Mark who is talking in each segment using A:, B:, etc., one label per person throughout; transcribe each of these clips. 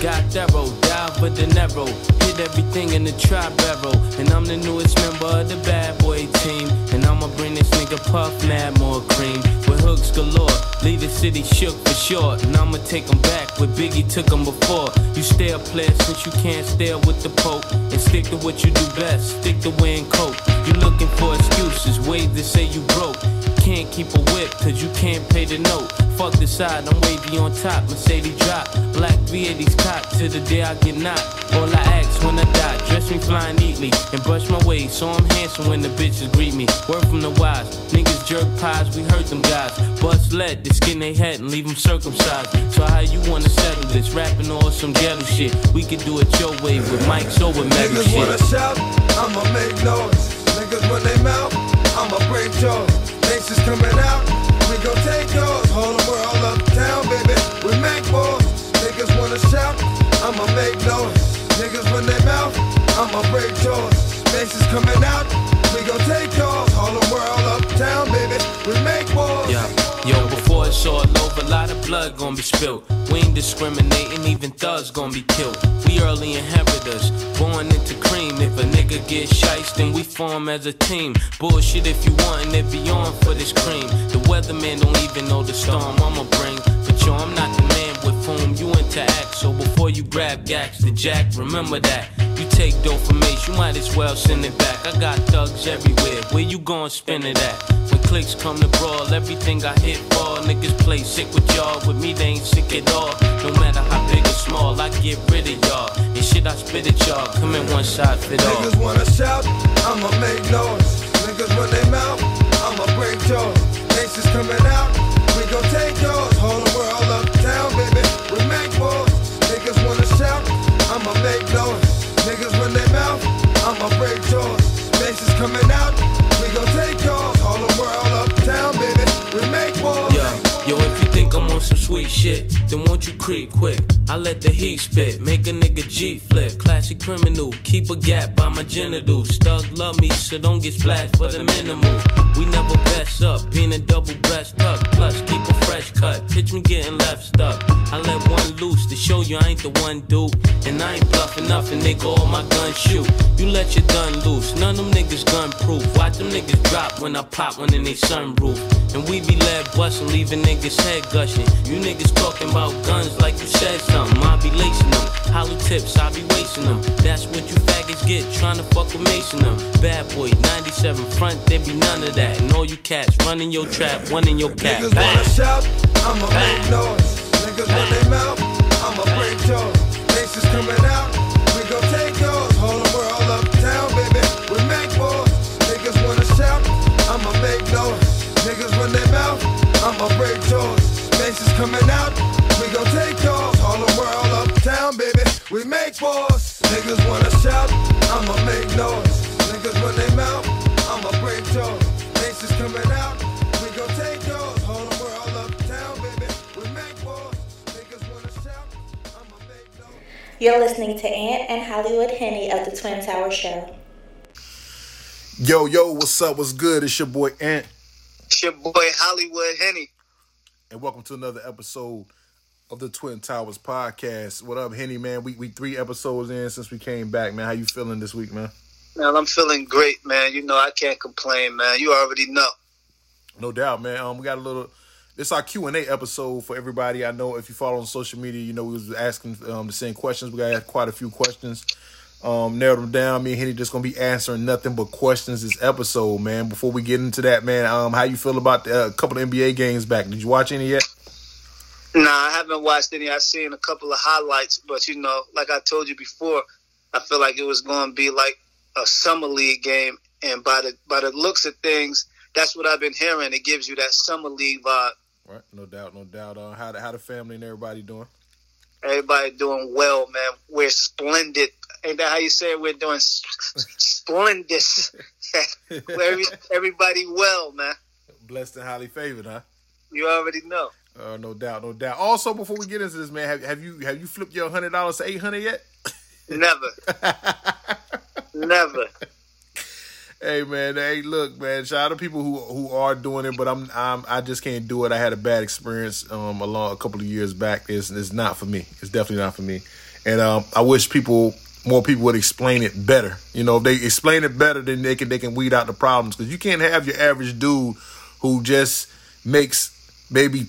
A: got thorough, dive the narrow. Hit everything in the trap barrel. And I'm the newest member of the bad boy team. And I'ma bring this nigga Puff mad more cream. With hooks galore, leave the city shook for sure. And I'ma take him back where Biggie took him before. You stay a player since you can't stay with the Pope. And stick to what you do best, stick to wearing coke. You looking for excuses, ways to say you broke can't keep a whip, cause you can't pay the note. Fuck the side, I'm wavy on top, Mercedes drop. Black V80's cocked to the day I get knocked. All I ask when I die, dress me flying neatly and brush my way so I'm handsome when the bitches greet me. Word from the wise, niggas jerk pies, we hurt them guys. Bust lead, they skin they head and leave them circumcised. So how you wanna settle this? Rapping all some ghetto shit. We could do it your way with so with metal
B: Niggas wanna shout, I'ma make noise. Niggas when they mouth, I'ma break jaws. Nations coming out, we gon' take yours. Hold the world uptown, baby. We make wars. Niggas wanna shout, I'ma make noise. Niggas run their mouth, I'ma break jaws. Nations coming out, we gon' take yours. Hold the world uptown, baby. We make wars.
A: It's all over, a lot of blood gonna be spilled. We ain't discriminating, even thugs gonna be killed. We early inheritors, born into cream. If a nigga get shiced, then we form as a team. Bullshit if you want, it be on for this cream. The weatherman don't even know the storm I'ma bring. But yo, I'm not the man with whom you interact. So before you grab gax the jack, remember that. You take dough from me, you might as well send it back. I got thugs everywhere, where you gon' spend it at? When clicks come to brawl, everything I hit for. Niggas play sick with y'all, with me they ain't sick at all. No matter how big or small, I get rid of y'all. And shit I spit at y'all, come in one shot, fit
B: all. Niggas wanna shout, I'ma make noise. Niggas run their mouth, I'ma break jaws. Nations coming out,
A: shit, then won't you creep quick? I let the heat spit, make a nigga G flip. Classic criminal, keep a gap by my genitals. Thug love me, so don't get splashed for the minimal. We never best up, being a double breast tuck. Plus, keep a fresh cut. Pitch me getting left stuck. I let one loose to show you I ain't the one dude. And I ain't bluffing nothing, nigga, all my guns shoot. You let your gun loose, none of them niggas gun proof. Watch them niggas drop when I pop one in they sunroof. And we be led bustin', leaving niggas niggas head gushing. You niggas talking about guns like you said something. I be lacing them. Hollow tips, I be wasting them. That's what you faggots get, trying to fuck with Mason them. Bad boy, 97 front, there be none of that. And all you cats running your trap, one in your cap.
B: Niggas wanna shout, I'ma make noise. Niggas run their mouth, I'ma break jaws. Nations coming out, we gon' take yours. Hold the world uptown, baby. We make wars. Niggas wanna shout, I'ma make noise. Niggas run their mouth. I'ma break jaws. Nations coming out, we make wars. Niggas wanna shout, I'ma make noise. Niggas run their mouth, I'ma break jaws. Nations coming out, we gon' take yours. All the world uptown, baby, we make wars. Niggas wanna shout, I'ma make noise.
C: You're listening to Ant and Hollywood Henny of the Twin Tower Show.
D: Yo, yo, what's up? What's good? It's your boy Ant.
E: It's your boy Hollywood Henny.
D: And welcome to another episode of the Twin Towers podcast. What up, Henny, man? We we three episodes in since we came back, man. How you feeling this week, man?
E: Man, I'm feeling great, man. You know, I can't complain, man. You already know.
D: No doubt, man. Um, we got a little. It's our Q and A episode for everybody. I know if you follow on social media, you know we was asking um, the same questions. We got quite a few questions um, narrowed them down. Me and Henny just gonna be answering nothing but questions this episode, man. Before we get into that, man, um, how you feel about the uh, couple of NBA games back? Did you watch any yet?
E: Nah, I haven't watched any. I've seen a couple of highlights, but you know, like I told you before, I feel like it was going to be like a summer league game, and by the by the looks of things, that's what I've been hearing. It gives you that summer league vibe.
D: Right, no doubt, no doubt. Uh, how the, how the family and everybody doing?
E: Everybody doing well, man. We're splendid ain't that how you say it? We're doing splendid. every, everybody well, man.
D: Blessed and highly favored, huh?
E: You already know.
D: Uh, no doubt, no doubt. Also, before we get into this, man, have, have you have you flipped your hundred dollars to eight hundred yet?
E: Never. Never.
D: hey man, hey look man, shout out to people who who are doing it, but I'm, I'm I just can't do it. I had a bad experience um along a couple of years back. It's it's not for me. It's definitely not for me. And um I wish people more people would explain it better. You know, if they explain it better, then they can they can weed out the problems because you can't have your average dude who just makes maybe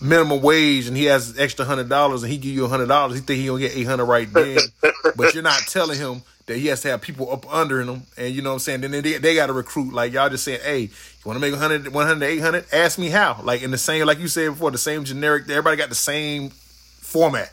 D: minimum wage and he has extra hundred dollars and he give you a hundred dollars. He think he gonna get eight hundred right then, but you're not telling him that he has to have people up under him. And you know what I'm saying? Then they, they got to recruit. Like y'all just saying, hey, you want to make 100, 100, 800? Ask me how. Like in the same, like you said before, the same generic. Everybody got the same format.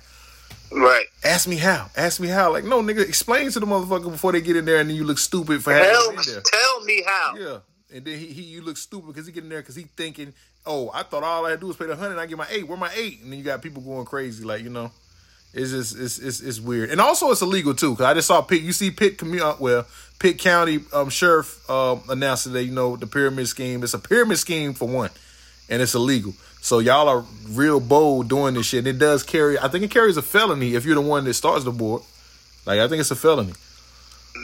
E: Right.
D: Ask me how. Ask me how. Like, no, nigga, explain to the motherfucker before they get in there, and then you look stupid for having
E: Tell,
D: them in there.
E: tell me how.
D: Yeah, and then he, he you look stupid because he get in there because he thinking, oh, I thought all I had to do was pay the hundred, and I get my eight. Where my eight? And then you got people going crazy, like you know, it's just it's it's, it's weird, and also it's illegal too. Because I just saw Pitt. You see Pitt commu- uh, well, Pitt County um, sheriff um, announced today, you know, the pyramid scheme. It's a pyramid scheme for one, and it's illegal. So y'all are real bold doing this shit. And it does carry. I think it carries a felony if you're the one that starts the board. Like I think it's a felony.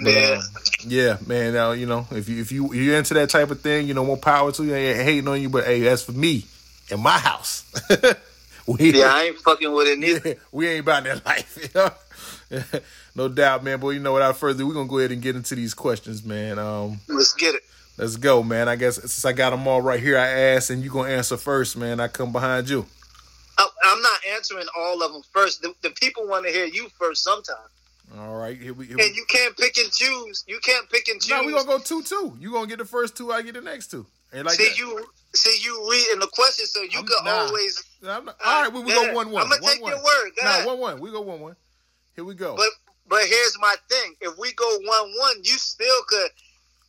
D: But,
E: Yeah.
D: um, yeah, man. Now you know if you if you you're into that type of thing, you know, more power to you. I ain't hating on you, but hey, that's for me in my house. we,
E: Yeah, I ain't fucking with it neither.
D: yeah, we ain't about that life. no doubt, man. But you know, without further, we're gonna go ahead and get into these questions, man. Um,
E: Let's get it.
D: let's go, man. I guess since I got them all right here, I ask, and you gonna answer first, man. I come behind you.
E: I, I'm not answering all of them first. The, the people want to hear you first sometimes.
D: All right, here we. Here
E: And you can't pick and choose. You can't pick and choose.
D: no, we gonna go two two. You gonna get the first two, I get the next two, and like
E: see
D: that.
E: you. See you reading the question, so you
D: I'm-
E: can
D: nah.
E: always.
D: I'm not- uh, all right, we, we go one one.
E: I'ma
D: one,
E: take
D: one.
E: your word. Go
D: Nah,
E: ahead.
D: one one. We go one one. Here we go.
E: But but here's my thing: if we go one one, you still could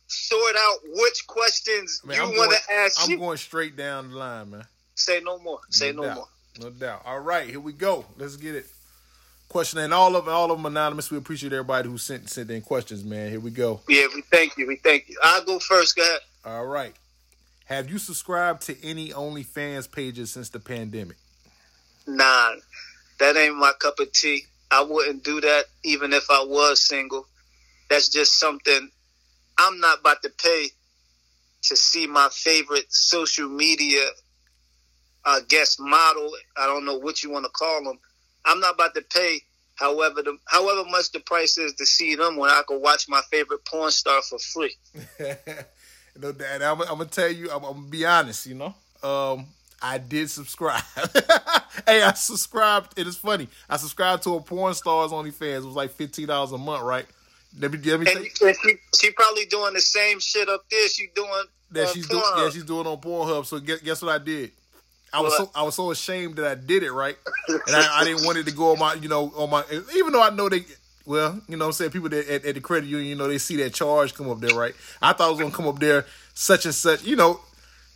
E: sort out which questions
D: Man,
E: you
D: I'm
E: want
D: going-
E: to ask.
D: I'm
E: you.
D: going straight down the line, man.
E: Say no more. Say no
D: doubt.
E: more.
D: No doubt. All right, here we go. Let's get it. Question and all of all of them anonymous. We appreciate everybody who sent sent in questions, man. Here we go.
E: Yeah, we thank you. We thank you. I'll go first. Go ahead.
D: All right. Have you subscribed to any OnlyFans pages since the pandemic?
E: Nah, that ain't my cup of tea. I wouldn't do that even if I was single. That's just something I'm not about to pay to see my favorite social media uh, guest model. I don't know what you want to call them. I'm not about to pay however the however much the price is to see them when I can watch my favorite porn star for free.
D: no, Dad. I'm, I'm gonna tell you. I'm, I'm gonna be honest. You know, um, I did subscribe. hey, I subscribed. It is funny. I subscribed to a porn star's OnlyFans. It was like fifteen dollars a month, right? Let me let me
E: And, and she, she probably doing the same shit up there she doing
D: that she's doing. Yeah, she's doing on Pornhub. So guess, guess what I did? I was so I was so ashamed that I did it, right? And I, I didn't want it to go on my, you know, on my. Even though I know they, well, you know, what I'm saying people that at, at the credit union, you know, they see that charge come up there, right? I thought it was gonna come up there, such and such, you know,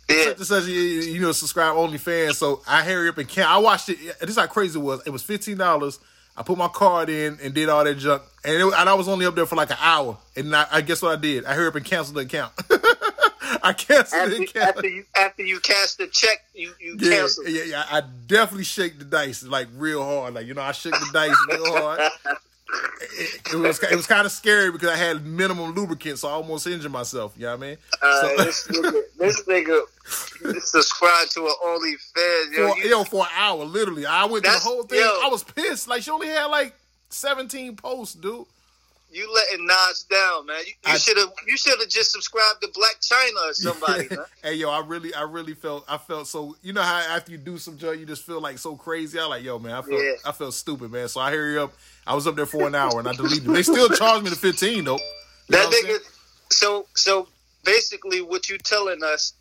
E: Yeah.
D: such and such, you- know, subscribe OnlyFans. So I hurry up and can I watched it. This is how crazy it was. It was fifteen dollars. I put my card in and did all that junk, and, it, and I was only up there for like an hour. And I, I guess what I did? I hurry up and canceled the account. I canceled
E: after,
D: account.
E: after you after you cast the check, you you
D: Yeah,
E: cancel.
D: yeah, yeah. I definitely shake the dice like real hard. Like you know, I shook the dice real hard. It, it was it was kind of scary because I had minimum lubricant, so I almost injured myself. You know what I mean?
E: Uh,
D: So-
E: this nigga, this nigga subscribe to an OnlyFans. Yo,
D: for,
E: you,
D: yo, for an hour, literally. I went through the whole thing.
E: yo.
D: I was pissed. Like she only had like seventeen posts, dude.
E: You letting Nas down, man. You should have you should have just subscribed to Blac Chyna or somebody, man.
D: hey, yo, I really, I really felt, I felt so. You know how after you do some junk, you just feel like so crazy. I like, yo, man, I felt,
E: Yeah.
D: I felt stupid, man. So I hurry up. I was up there for an hour and I deleted. it. They still charged me the fifteen though. You
E: That nigga. So so basically, what you telling us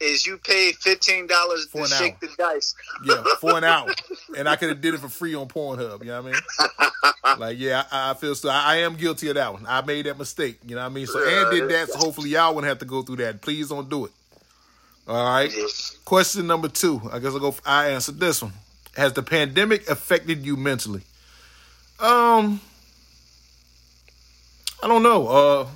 E: is you paid fifteen dollars to shake
D: hour.
E: the dice.
D: Yeah, for an hour, and I could have did it for free on Pornhub. You know what I mean? Like, yeah, I, I feel so. I, I am guilty of that one. I made that mistake. You know what I mean? So Ann did that. So hopefully y'all wouldn't have to go through that. Please don't do it. All right. Question number two. I guess I'll go. I answered this one. Has the pandemic affected you mentally? Um, I don't know. Uh,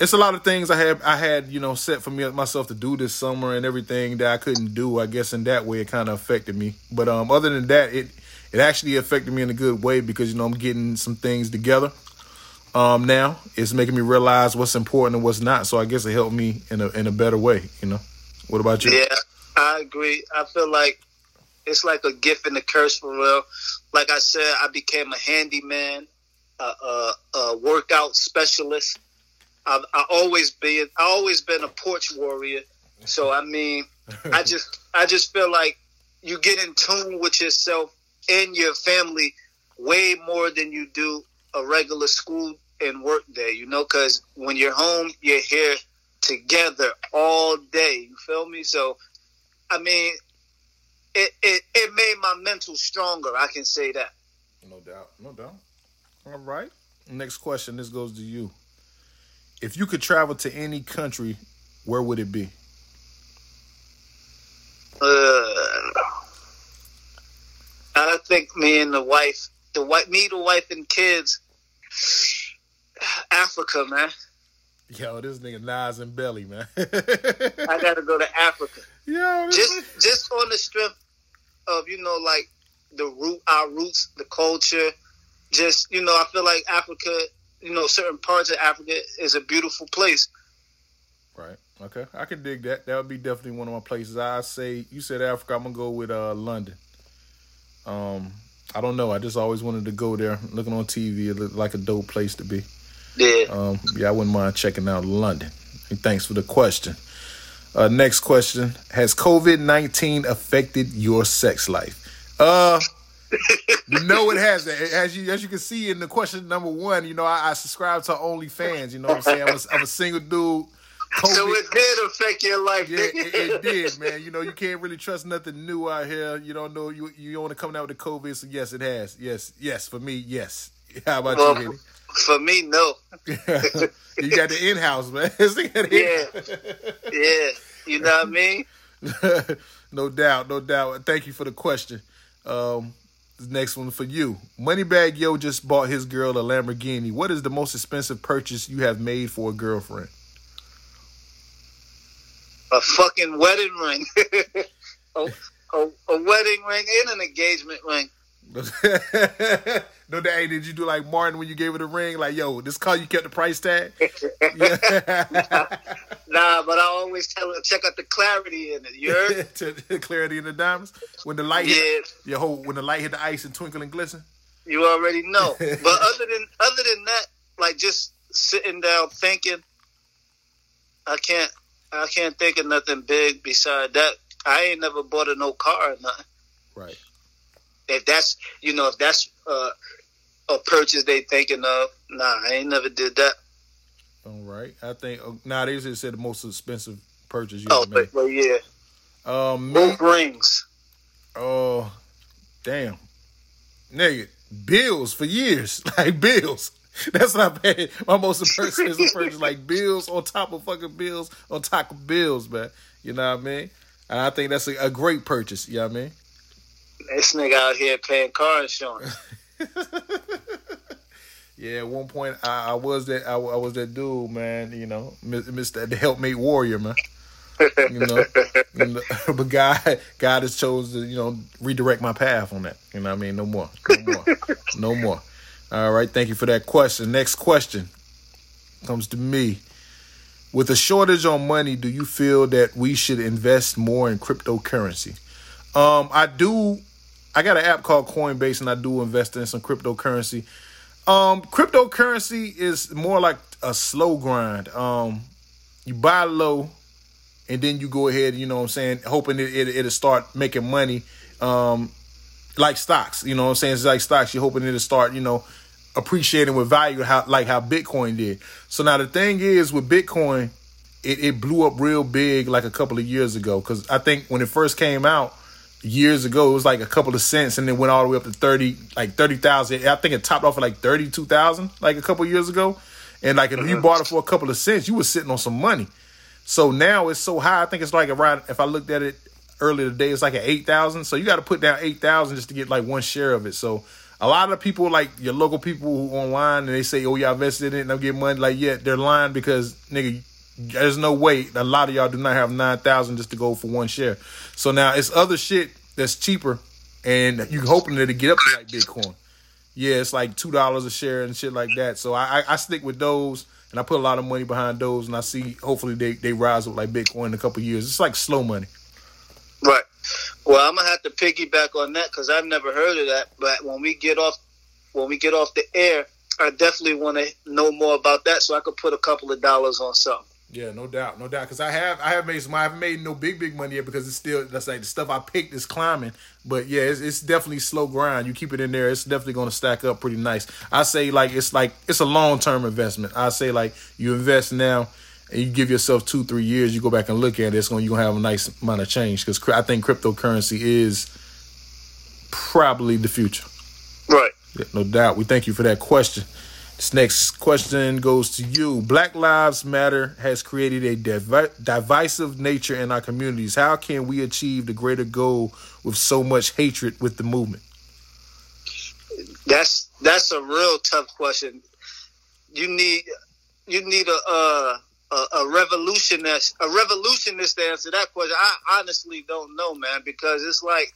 D: it's a lot of things I had I had you know set for me myself to do this summer and everything that I couldn't do. I guess in that way it kind of affected me. But um, other than that, it it actually affected me in a good way because you know I'm getting some things together. um, now it's making me realize what's important and what's not. So I guess it helped me in a in a better way. You know. What about you?
E: Yeah, I agree. I feel like it's like a gift and a curse for real. Like I said, I became a handyman, a, a, a workout specialist. I've I always been I always been a porch warrior. So I mean, I just I just feel like you get in tune with yourself and your family way more than you do a regular school and work day. You know, because when you're home, you're here together all day. You feel me? So, I mean, it it, it made my mental stronger. I can say that.
D: No doubt. No doubt. All right. Next question. This goes to you. If you could travel to any country, where would it be?
E: Uh, I think me and the wife, the wife, me, the wife, and kids. Africa, man.
D: Yo, this nigga Nas and Belly, man.
E: I gotta go to Africa.
D: This
E: Just just on the strength of you know like the root, our roots, the culture. Just you know, I feel like Africa. You know, certain parts of Africa is a beautiful place.
D: Right. Okay. I can dig that. That would be definitely one of my places. I say you said Africa. I'm gonna go with uh London. Um, I don't know. I just always wanted to go there. Looking on TV, it looked like a dope place to be.
E: Yeah.
D: Um, yeah, I wouldn't mind checking out London. And thanks for the question. Uh, next question: Has COVID nineteen affected your sex life? Uh, no, it hasn't. As you as you can see in the question number one, you know I, I subscribe to OnlyFans. You know what I'm saying? I'm a, I'm a single dude. COVID,
E: so it did affect your life.
D: yeah, it, it did, man. You know, you can't really trust nothing new out here. You don't know you you only coming out with the COVID. So yes, it has. Yes, yes. For me, yes. How about
E: Well,
D: you, Henny?
E: For me, no.
D: you got the in house, man. This nigga got the
E: Yeah. Yeah. You know what I mean?
D: no doubt, no doubt. Thank you for the question. Um, next one for you. Moneybagg Yo just bought his girl a Lamborghini. What is the most expensive purchase you have made for a girlfriend?
E: A fucking wedding ring. a, a, a wedding ring and an engagement ring.
D: no, hey, did you do like Martin when you gave her the ring? Like, yo, this car you kept the price tag? Yeah.
E: Nah, but I always tell her check out the clarity in it. You heard?
D: to to clarity in the diamonds. When the light
E: Yeah.
D: hit your whole when the light hit the ice and twinkle and glisten.
E: You already know. But other than other than that, like just sitting down thinking, I can't I can't think of nothing big beside that. I ain't never bought a no car or nothing.
D: Right.
E: If that's you know if that's uh, a purchase they thinking of, nah, I ain't never did that.
D: All right. I think uh, nowadays it said the most expensive purchase you
E: Oh,
D: ever made.
E: but, but yeah,
D: Um,
E: both rings.
D: oh, damn, nigga, bills for years, like bills. That's not bad. My most expensive purchase, like bills on top of fucking bills on top of bills, man. You know what I mean? And I think that's a, a great purchase. You know what I mean?
E: This nigga out here paying car insurance.
D: Yeah, at one point I, I was that I, I was that dude, man. You know, Mister the helpmate warrior, man. You know, but God, God has chosen to you know redirect my path on that. You know, what I mean, no more, no more, no more. All right, thank you for that question. Next question comes to me. With a shortage on money, do you feel that we should invest more in cryptocurrency? Um, I do. I got an app called Coinbase, and I do invest in some cryptocurrency. Um, cryptocurrency is more like a slow grind. Um, you buy low, and then you go ahead. You know what I'm saying, hoping it, it it'll start making money. Um, like stocks. You know what I'm saying? It's like stocks. You're hoping it'll start. You know, appreciating with value, how like how Bitcoin did. So now the thing is with Bitcoin, it, it blew up real big like a couple of years ago. Because I think when it first came out years ago, it was like a couple of cents, and then went all the way up to thirty, like thirty thousand. I think it topped off at like thirty two thousand, like a couple of years ago. And like if you uh-huh. bought it for a couple of cents, you were sitting on some money. So now it's so high. I think it's like around. If I looked at it earlier today, it's like at eight thousand. So you got to put down eight thousand just to get like one share of it. So a lot of people, like your local people who online, and they say, "Oh, y'all invested in it and I'm getting money." Like, yeah, they're lying because nigga, there's no way. A lot of y'all do not have nine thousand just to go for one share. So now it's other shit that's cheaper, and you're hoping that it get up to like Bitcoin. yeah, it's like two dollars a share and shit like that. So I, I I stick with those and I put a lot of money behind those and I see hopefully they they rise up like Bitcoin in a couple years. It's like slow money.
E: Right. Well, I'm gonna have to piggyback on that because I've never heard of that. But when we get off, when we get off the air, I definitely want to know more about that so I could put a couple of dollars on something.
D: Yeah, no doubt, no doubt. Because I have, I have made some. I haven't made no big, big money yet because it's still that's like the stuff I picked is climbing. But yeah, it's, it's definitely slow grind. You keep it in there, it's definitely going to stack up pretty nice. I say like it's like it's a long term investment. I say like you invest now and you give yourself two, three years. You go back and look at it. It's going you gonna have a nice amount of change because I think cryptocurrency is probably the future.
E: Right.
D: Yeah, no doubt. We thank you for that question. This next question goes to you. Black Lives Matter has created a divi- divisive nature in our communities. How can we achieve the greater goal with so much hatred with the movement?
E: That's that's a real tough question. You need you need a a, a, a revolutionist a revolutionist to answer that question. I honestly don't know, man, because it's like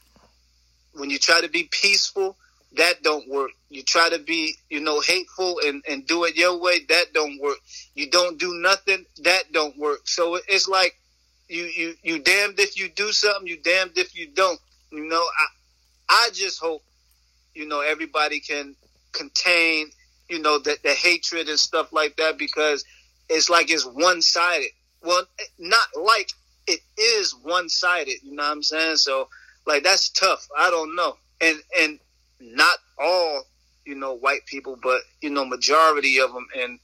E: when you try to be peaceful, that don't work. You try to be, you know, hateful and, and do it your way, that don't work. You don't do nothing, that don't work. So it's like you you you damned if you do something, you damned if you don't. You know, I I just hope, you know, everybody can contain, you know, the, the hatred and stuff like that because it's like it's one sided. Well, not like it is one sided, you know what I'm saying? So like that's tough. I don't know. And and not all, you know, white people, but you know, majority of them, and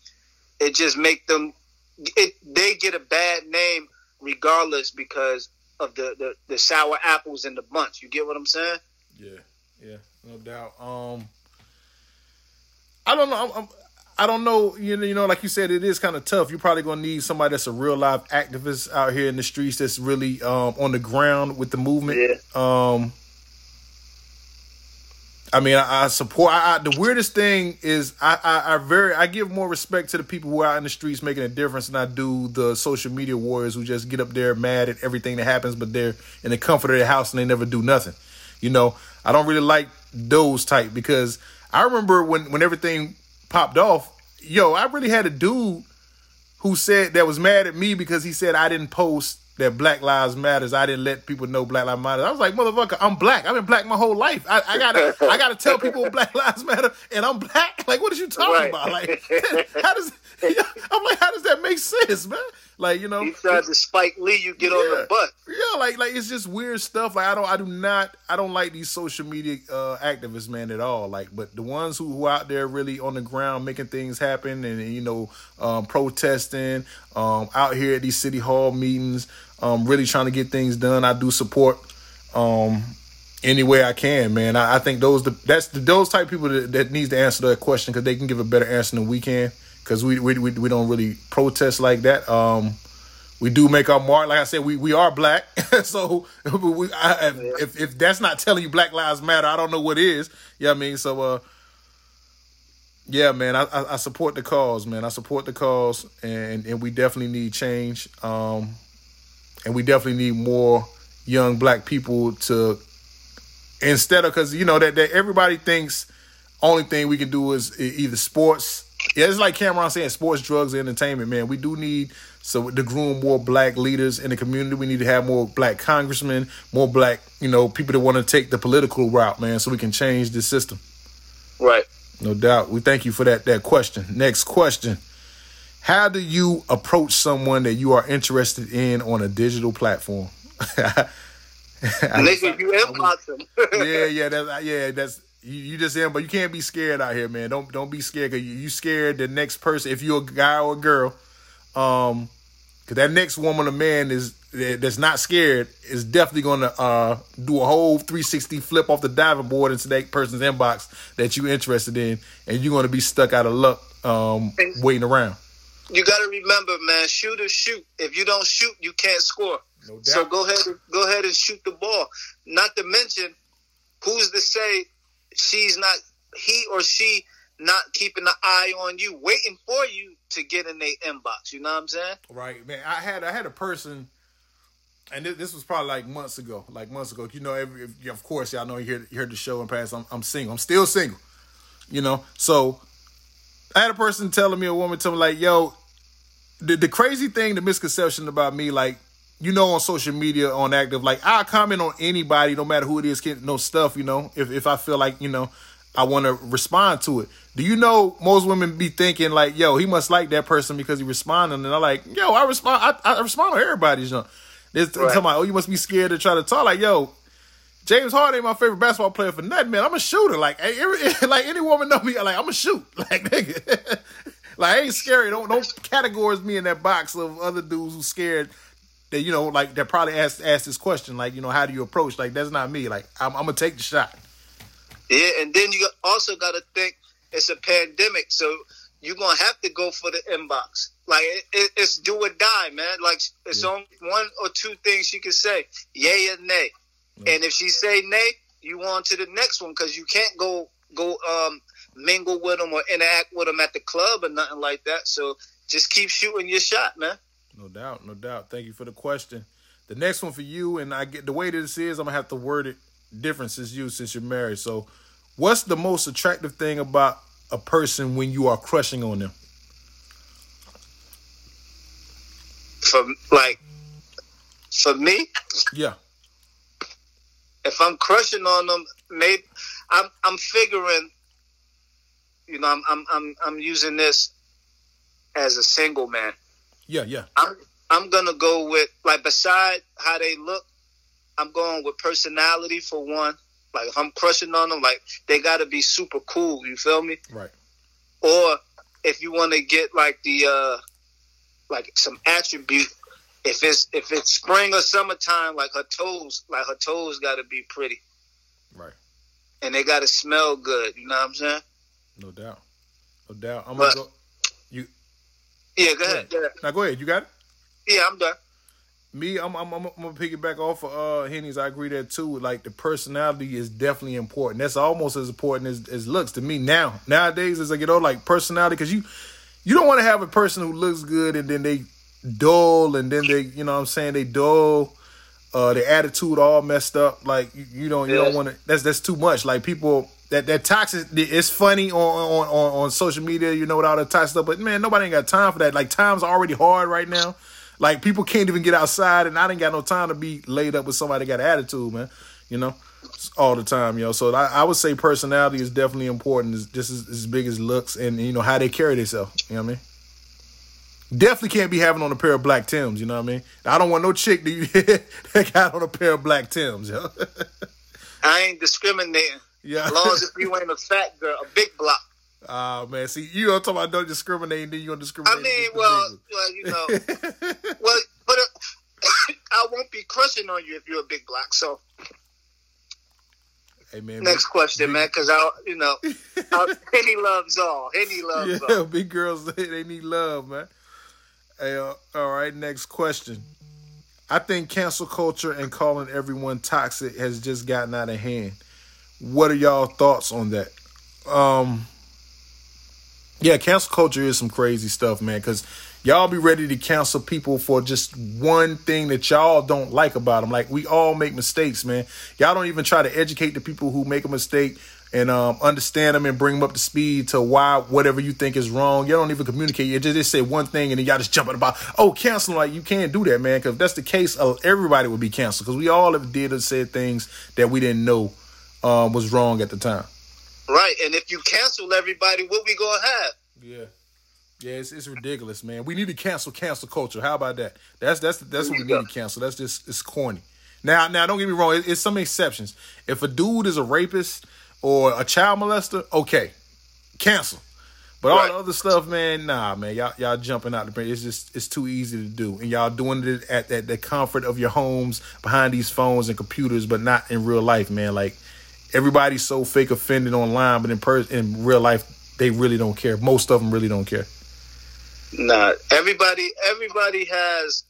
E: it just make them. It, they get a bad name regardless because of the, the the sour apples in the bunch. You get what I'm saying?
D: Yeah, yeah, no doubt. Um, I don't know. I'm, I'm, I don't know. You know, you know, like you said, it is kind of tough. You're probably gonna need somebody that's a real live activist out here in the streets that's really um, on the ground with the movement.
E: Yeah.
D: Um, I mean, I, I support. I, I, the weirdest thing is, I, I, I very, I give more respect to the people who are out in the streets making a difference than I do the social media warriors who just get up there mad at everything that happens, but they're in the comfort of their house and they never do nothing. You know, I don't really like those type because I remember when when everything popped off. Yo, I really had a dude who said that was mad at me because he said I didn't post that Black Lives Matters. I didn't let people know Black Lives Matter. I was like, motherfucker, I'm black. I've been black my whole life. I, I gotta, I gotta tell people Black Lives Matter, and I'm black. Like, what are you talking
E: Right.
D: about? Like, how does? I'm like, how does that make sense, man? Like, you know,
E: He tried to Spike Lee, you get on the butt.
D: yeah, like like it's just weird stuff. Like I don't I do not I don't like these social media uh activists, man, at all. Like, but the ones who, who out there really on the ground making things happen and you know, um protesting, um out here at these city hall meetings, um really trying to get things done. I do support um any way I can, man. I, I think those the that's the those type of people that, that needs to answer that question because they can give a better answer than we can because we, we we we don't really protest like that. Um, we do make our mark. Like I said, we, we are black. so we, I, if if that's not telling you Black Lives Matter, I don't know what is. Yeah, I mean, so uh, yeah, man, I, I I support the cause, man. I support the cause, and and we definitely need change. Um, and we definitely need more young black people to instead of because you know that, that everybody thinks only thing we can do is either sports. Yeah, it's like Cam'ron saying, sports, drugs, and entertainment. Man, we do need so to groom more black leaders in the community. We need to have more black congressmen, more black, you know, people that want to take the political route, man, so we can change the system.
E: Right.
D: No doubt. We thank you for that that question. Next question. How do you approach someone that you are interested in on a digital platform?
E: Nigga, you inbox him.
D: yeah, yeah, that's yeah, that's you, you just in, but you can't be scared out here, man. Don't don't be scared because you, you scared the next person. If you're a guy or a girl, um, because that next woman or man is that's not scared is definitely gonna uh do a whole 360 flip off the diving board into that person's inbox that you're interested in, and you're gonna be stuck out of luck, um, waiting around.
E: You got to remember, man. Shoot or shoot. If you don't shoot, you can't score.
D: No doubt.
E: So go ahead, and, go ahead and shoot the ball. Not to mention, who's to say she's not he or she not keeping an eye on you, waiting for you to get in their inbox. You know what I'm saying?
D: Right, man. I had I had a person, and this, this was probably like months ago. Like months ago, you know, every, of course, y'all know you heard, heard the show in past. I'm, I'm single. I'm still single. You know, so I had a person telling me, a woman telling me, like, yo, the, the crazy thing, the misconception about me, like, you know, on social media, on active, like, I comment on anybody, no matter who it is, no stuff, you know, if, if I feel like, you know, I want to respond to it. Do you know most women be thinking like, yo, he must like that person because he responding, and I'm like, yo, I respond, I, I respond to everybody's. You know, they're talking about, oh, you must be scared to try to talk. Like, yo, James Harden, ain't my favorite basketball player for nothing, man. I'm a shooter. Like, every, like any woman know me, like I'm a shoot. Like, nigga, like I ain't scary. Don't don't categorize me in that box of other dudes who scared. That you know, like that probably asked asked this question, like you know, how do you approach? Like that's not me. Like I'm, I'm gonna take the shot.
E: Yeah, and then you also got to think it's a pandemic, so you're gonna have to go for the inbox. Like it, it, it's do or die, man. Like it's yeah. only one or two things she can say, yay or nay. And if she say nay, you on to the next one because you can't go go um, mingle with them or interact with them at the club or nothing like that. So just keep shooting your shot, man.
D: No doubt, no doubt. Thank you for the question. The next one for you, and I get the way this is, I'm gonna have to word it different since you since you're married. So, what's the most attractive thing about a person when you are crushing on them?
E: For like, for me,
D: yeah
E: if I'm crushing on them, maybe I'm I'm figuring, you know, I'm I'm I'm I'm using this as a single man.
D: Yeah, yeah.
E: I'm I'm gonna go with like beside how they look, I'm going with personality for one. Like if I'm crushing on them, like they gotta be super cool, you feel me?
D: Right.
E: Or if you wanna get like the uh like some attribute if it's if it's spring or summertime, like her toes, like her toes got to be pretty,
D: right?
E: And they got to smell good. You know what I'm saying?
D: No doubt, no doubt. I'm but, gonna go. You.
E: Yeah, go, go ahead. ahead.
D: Now go ahead. You got it.
E: Yeah, I'm done.
D: Me, I'm, I'm, I'm, I'm gonna piggyback off of uh, Henny's. I agree there too. Like the personality is definitely important. That's almost as important as, as looks to me now. Nowadays, as I get older, like personality, because you you don't want to have a person who looks good and then they dull and then they you know what I'm saying they dull uh the attitude all messed up like you, you don't you yeah. don't want to that's that's too much. Like people that that toxic it's funny on, on on on social media you know with all the toxic stuff but man nobody ain't got time for that. Like times already hard right now. Like people can't even get outside and I didn't got no time to be laid up with somebody that got attitude man you know all the time yo. So I, I would say personality is definitely important just as, as big as looks and you know how they carry themselves you know what I mean Definitely can't be having on a pair of black Tims. You know what I mean? I don't want no chick that got on a pair of black Tims. Yo.
E: I ain't discriminating. Yeah. As long as if you ain't a fat girl, a big block.
D: Ah uh, man, see you don't talk about don't discriminate, then you don't discriminate.
E: I mean, well, well, you know, well, but uh, I won't be crushing on you if you're a big block. So,
D: hey man,
E: next big, question, big, man, because I, you know, I, Henny loves all. Henny loves
D: yeah,
E: all.
D: big girls they need love, man. Hey, uh, all right, next question. I think cancel culture and calling everyone toxic has just gotten out of hand. What are y'all thoughts on that? Um, yeah, cancel culture is some crazy stuff, man. Because y'all be ready to cancel people for just one thing that y'all don't like about them. Like we all make mistakes, man. Y'all don't even try to educate the people who make a mistake and um, understand them and bring them up to speed to why whatever you think is wrong. You don't even communicate. You just, just say one thing and then y'all just jumping about, oh, cancel. Like, you can't do that, man. Because if that's the case, uh, everybody would be canceled. Because we all have did and said things that we didn't know um, was wrong at the time.
E: Right. And if you cancel everybody, what we going to have?
D: Yeah. Yeah, it's, it's ridiculous, man. We need to cancel cancel culture. How about that? That's that's that's what we need to cancel. That's just it's corny. Now, now, don't get me wrong. It, it's some exceptions. If a dude is a rapist or a child molester, okay, cancel. But all the other stuff, man, nah, man, y'all y'all jumping out the brain. It's just it's too easy to do, and y'all doing it at, at the comfort of your homes behind these phones and computers, but not in real life, man. Like everybody's so fake offended online, but in person, in real life, they really don't care. Most of them really don't care.
E: Nah, everybody everybody has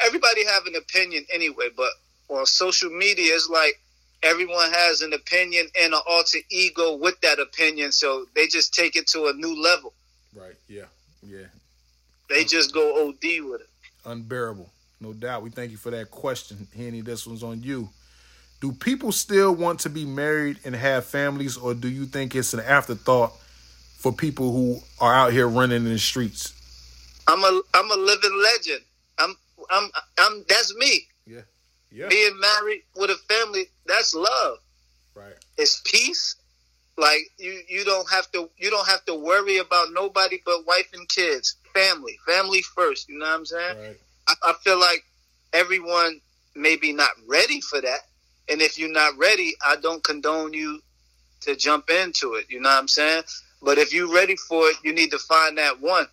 E: everybody have an opinion anyway, but on social media, it's like everyone has an opinion and an alter ego with that opinion, so they just take it to a new level.
D: Right. Yeah. Yeah.
E: They just go OD with it.
D: Unbearable, no doubt. We thank you for that question, Henny. This one's on you. Do people still want to be married and have families, or do you think it's an afterthought for people who are out here running in the streets?
E: I'm a I'm a living legend. I'm I'm I'm that's me.
D: Yeah,
E: Being married with a family, that's love.
D: right.
E: It's peace. Like you you don't have to you don't have to worry about nobody but wife and kids. Family. Family first. You know what I'm saying?
D: Right.
E: I, I feel like everyone maybe not ready for that. And if you're not ready, I don't condone you to jump into it. You know what I'm saying? But if you're ready for it, you need to find that one.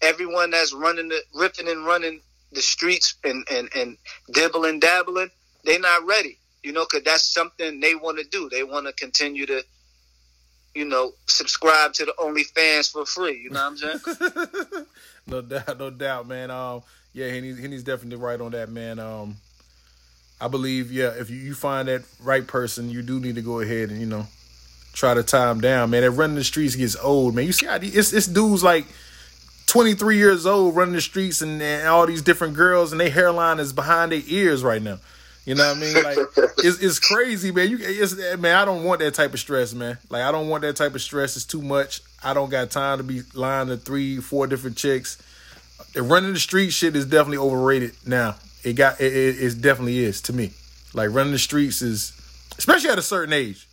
E: Everyone that's running the ripping and running the streets and, and, and dibbling dabbling, they're not ready. You know, because that's something they want to do. They want to continue to, you know, subscribe to the OnlyFans for free. You know what I'm saying?
D: no doubt, no doubt, man. Um, yeah, Henny's, Henny's definitely right on that, man. Um, I believe, yeah, if you, you find that right person, you do need to go ahead and you know try to tie him down, man. That running the streets gets old, man. You see how the- it's it's dudes like. 23 years old running the streets and, and all these different girls and their hairline is behind their ears right now. You know what I mean? Like it's, it's crazy, man. You it's, man, I don't want that type of stress, man. Like I don't want that type of stress. It's too much. I don't got time to be lying to three, four different chicks. The running the street shit is definitely overrated now. It got it, it, it definitely is to me. Like running the streets is, especially at a certain age.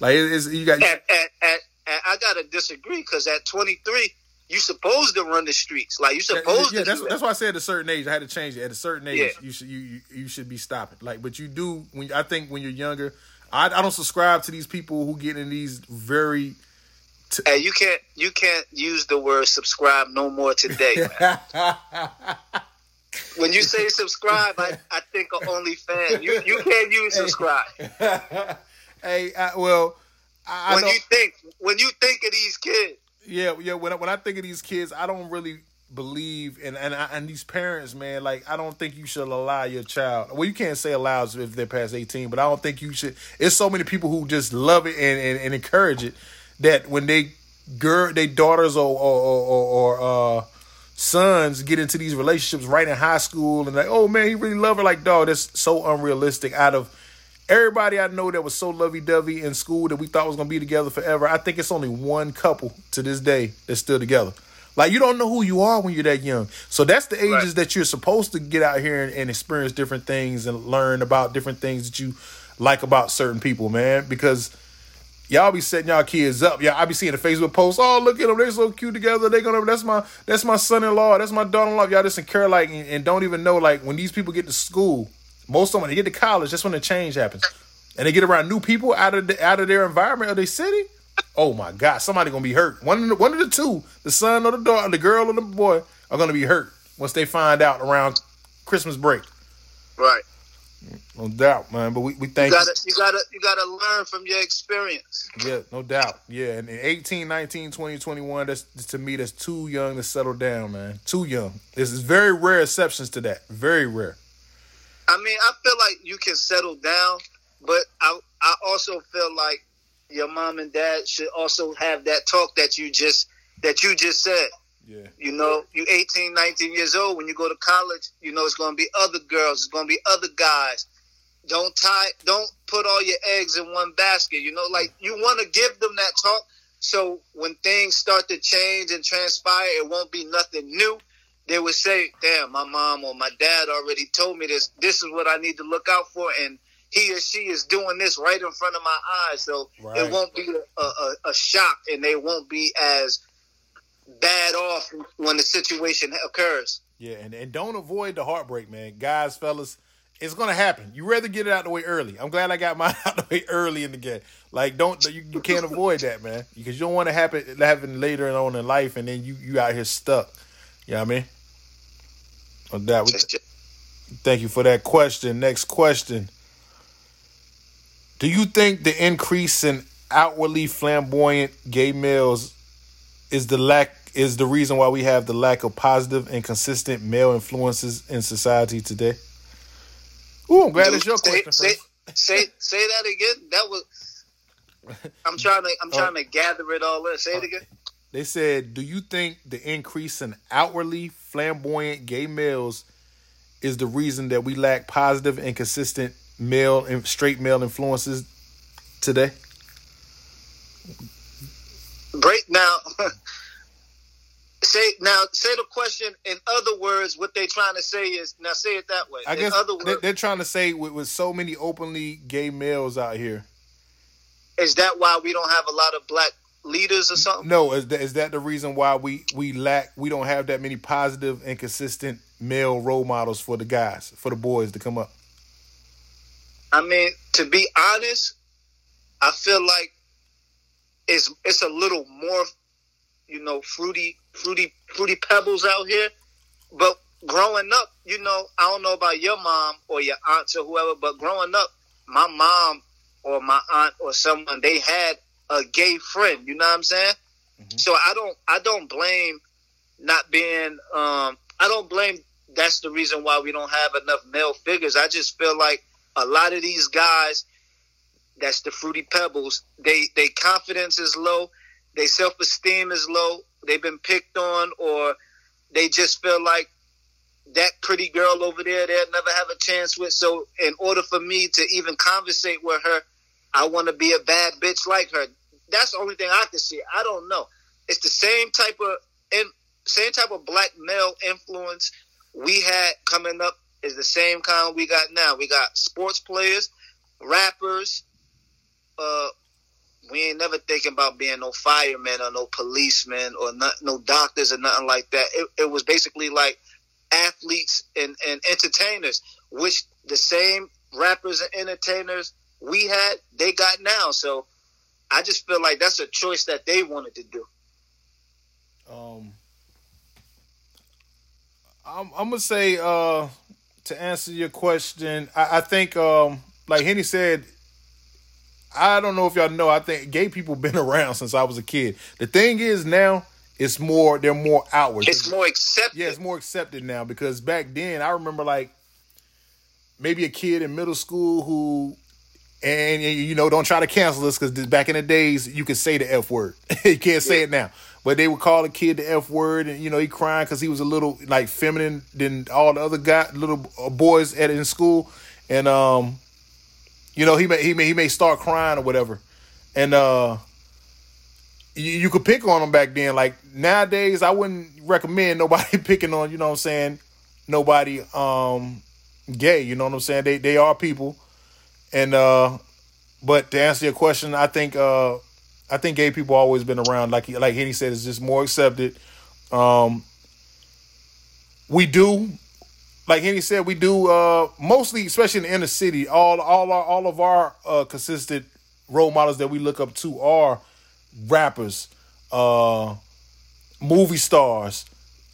D: Like it is you got
E: at, at, I gotta disagree because at 23, you supposed to run the streets. Like you supposed
D: yeah,
E: to.
D: that's
E: that.
D: that's why I said at a certain age. I had to change it. At a certain age,
E: Yeah.
D: you should you, you you should be stopping. Like, but you do when I think when you're younger. I, I don't subscribe to these people who get in these very.
E: Hey, you can't you can't use the word subscribe no more today. Man. when you say subscribe, I, I think of OnlyFans. You you can't use subscribe.
D: hey, I, well, I, I
E: when you think when you think of these kids,
D: yeah, yeah. When I, when I think of these kids, I don't really believe and and and these parents, man. Like, I don't think you should allow your child. Well, you can't say allow if they're past eighteen, but I don't think you should. It's so many people who just love it and and, and encourage it that when they girl, they daughters or or or, or, or uh, sons get into these relationships right in high school and like, oh man, he really love her. Like, dog, that's so unrealistic. Out of everybody I know that was so lovey dovey in school that we thought was gonna be together forever, I think it's only one couple to this day that's still together. Like you don't know who you are when you're that young. So that's the ages
E: Right.
D: that you're supposed to get out here and, and experience different things and learn about different things that you like about certain people, man. Because y'all be setting y'all kids up. Yeah, I be seeing the Facebook posts. Oh, look at them, they're so cute together. They gonna that's my that's my son-in-law, that's my daughter-in-law. Y'all just care like and, and don't even know like when these people get to school, most of them when they get to college, that's when the change happens, and they get around new people out of the, out of their environment of their city. Oh my God, somebody gonna be hurt. One of the, one of the two, the son or the daughter, the girl or the boy, are gonna be hurt once they find out around Christmas break.
E: right?
D: No doubt, man. But we, we
E: You
D: thank you.
E: gotta you gotta you gotta learn from your experience.
D: Yeah, no doubt. Yeah, and in 18, 19, 20, 21, that's to me that's too young to settle down, man. Too young. This is very rare exceptions to that. Very rare.
E: I mean, I feel like you can settle down, but I I also feel like your mom and dad should also have that talk that you just that you just said.
D: Yeah.
E: You know, you 18, 19 years old. When you go to college, you know it's going to be other girls. It's going to be other guys. Don't tie. Don't put all your eggs in one basket. You know, like you want to give them that talk. So when things start to change and transpire, it won't be nothing new. They would say, "Damn, my mom or my dad already told me this. This is what I need to look out for." And he or she is doing this right in front of my eyes, so
D: Right.
E: it won't be a, a, a shock, and they won't be as bad off when the situation occurs.
D: Yeah, and, and don't avoid the heartbreak, man. Guys, fellas, it's gonna happen. You rather get it out the way early. I'm glad I got mine out the way early in the game. Like, don't you, you can't avoid that, man, because you don't want to happen happen later on in life, and then you you out here stuck. You know what I mean? No doubt. We- Thank you for that question. Next question. Do you think the increase in outwardly flamboyant gay males is the lack is the reason why we have the lack of positive and consistent male influences in society today? Ooh, I'm glad it's your
E: say,
D: question
E: say, say, say that again. That was. I'm trying to. I'm oh. trying to gather it all in. Say it oh. again.
D: They said, "Do you think the increase in outwardly flamboyant gay males is the reason that we lack positive and consistent male and straight male influences today?
E: Break now. say now. Say the question in other words. What they're trying to say is now. Say it that way.
D: I
E: in
D: guess
E: words,
D: they're trying to say with, with so many openly gay males out here.
E: is that why we don't have a lot of black leaders or something?
D: No, is that, is that the reason why we we lack we don't have that many positive and consistent male role models for the guys for the boys to come up?
E: I mean, to be honest, I feel like it's it's a little more, you know, fruity, fruity, fruity pebbles out here. But growing up, you know, I don't know about your mom or your aunts or whoever, but growing up, my mom or my aunt or someone they had a gay friend. You know what I'm saying? So I don't I don't blame not being um I don't blame that's the reason why we don't have enough male figures. I just feel like a lot of these guys that's the fruity pebbles, they they confidence is low, they self esteem is low, they've been picked on or they just feel like that pretty girl over there they'll never have a chance with. So in order for me to even conversate with her, I want to be a bad bitch like her. That's the only thing I can see. I don't know. It's the same type of in, same type of black male influence we had coming up is the same kind we got now. We got sports players, rappers. Uh, we ain't never thinking about being no firemen or no policemen or not, no doctors or nothing like that. It, it was basically like athletes and, and entertainers, which the same rappers and entertainers we had, they got now. So I just feel like that's a choice that they wanted to do.
D: Um, I'm, I'm gonna say uh, to answer your question, I, I think um, like Henny said, I don't know if y'all know. I think gay people been around since I was a kid. The thing is now it's more they're more outward.
E: It's more accepted.
D: Yeah, it's more accepted now because back then I remember like maybe a kid in middle school who and you know don't try to cancel us because back in the days you could say the f word you can't say it now but they would call a kid the f word and you know he crying because he was a little like feminine than all the other guy little uh, boys at in school and um you know he may he may he may start crying or whatever and uh you, you could pick on them back then. Like nowadays, I wouldn't recommend nobody picking on, you know what I'm saying, nobody um gay, you know what I'm saying? They they are people. And uh but to answer your question, I think uh I think gay people always been around. Like he like Henny said, it's just more accepted. Um we do like Henny said, we do uh mostly, especially in the inner city, all all our all of our uh consistent role models that we look up to are rappers, uh, movie stars,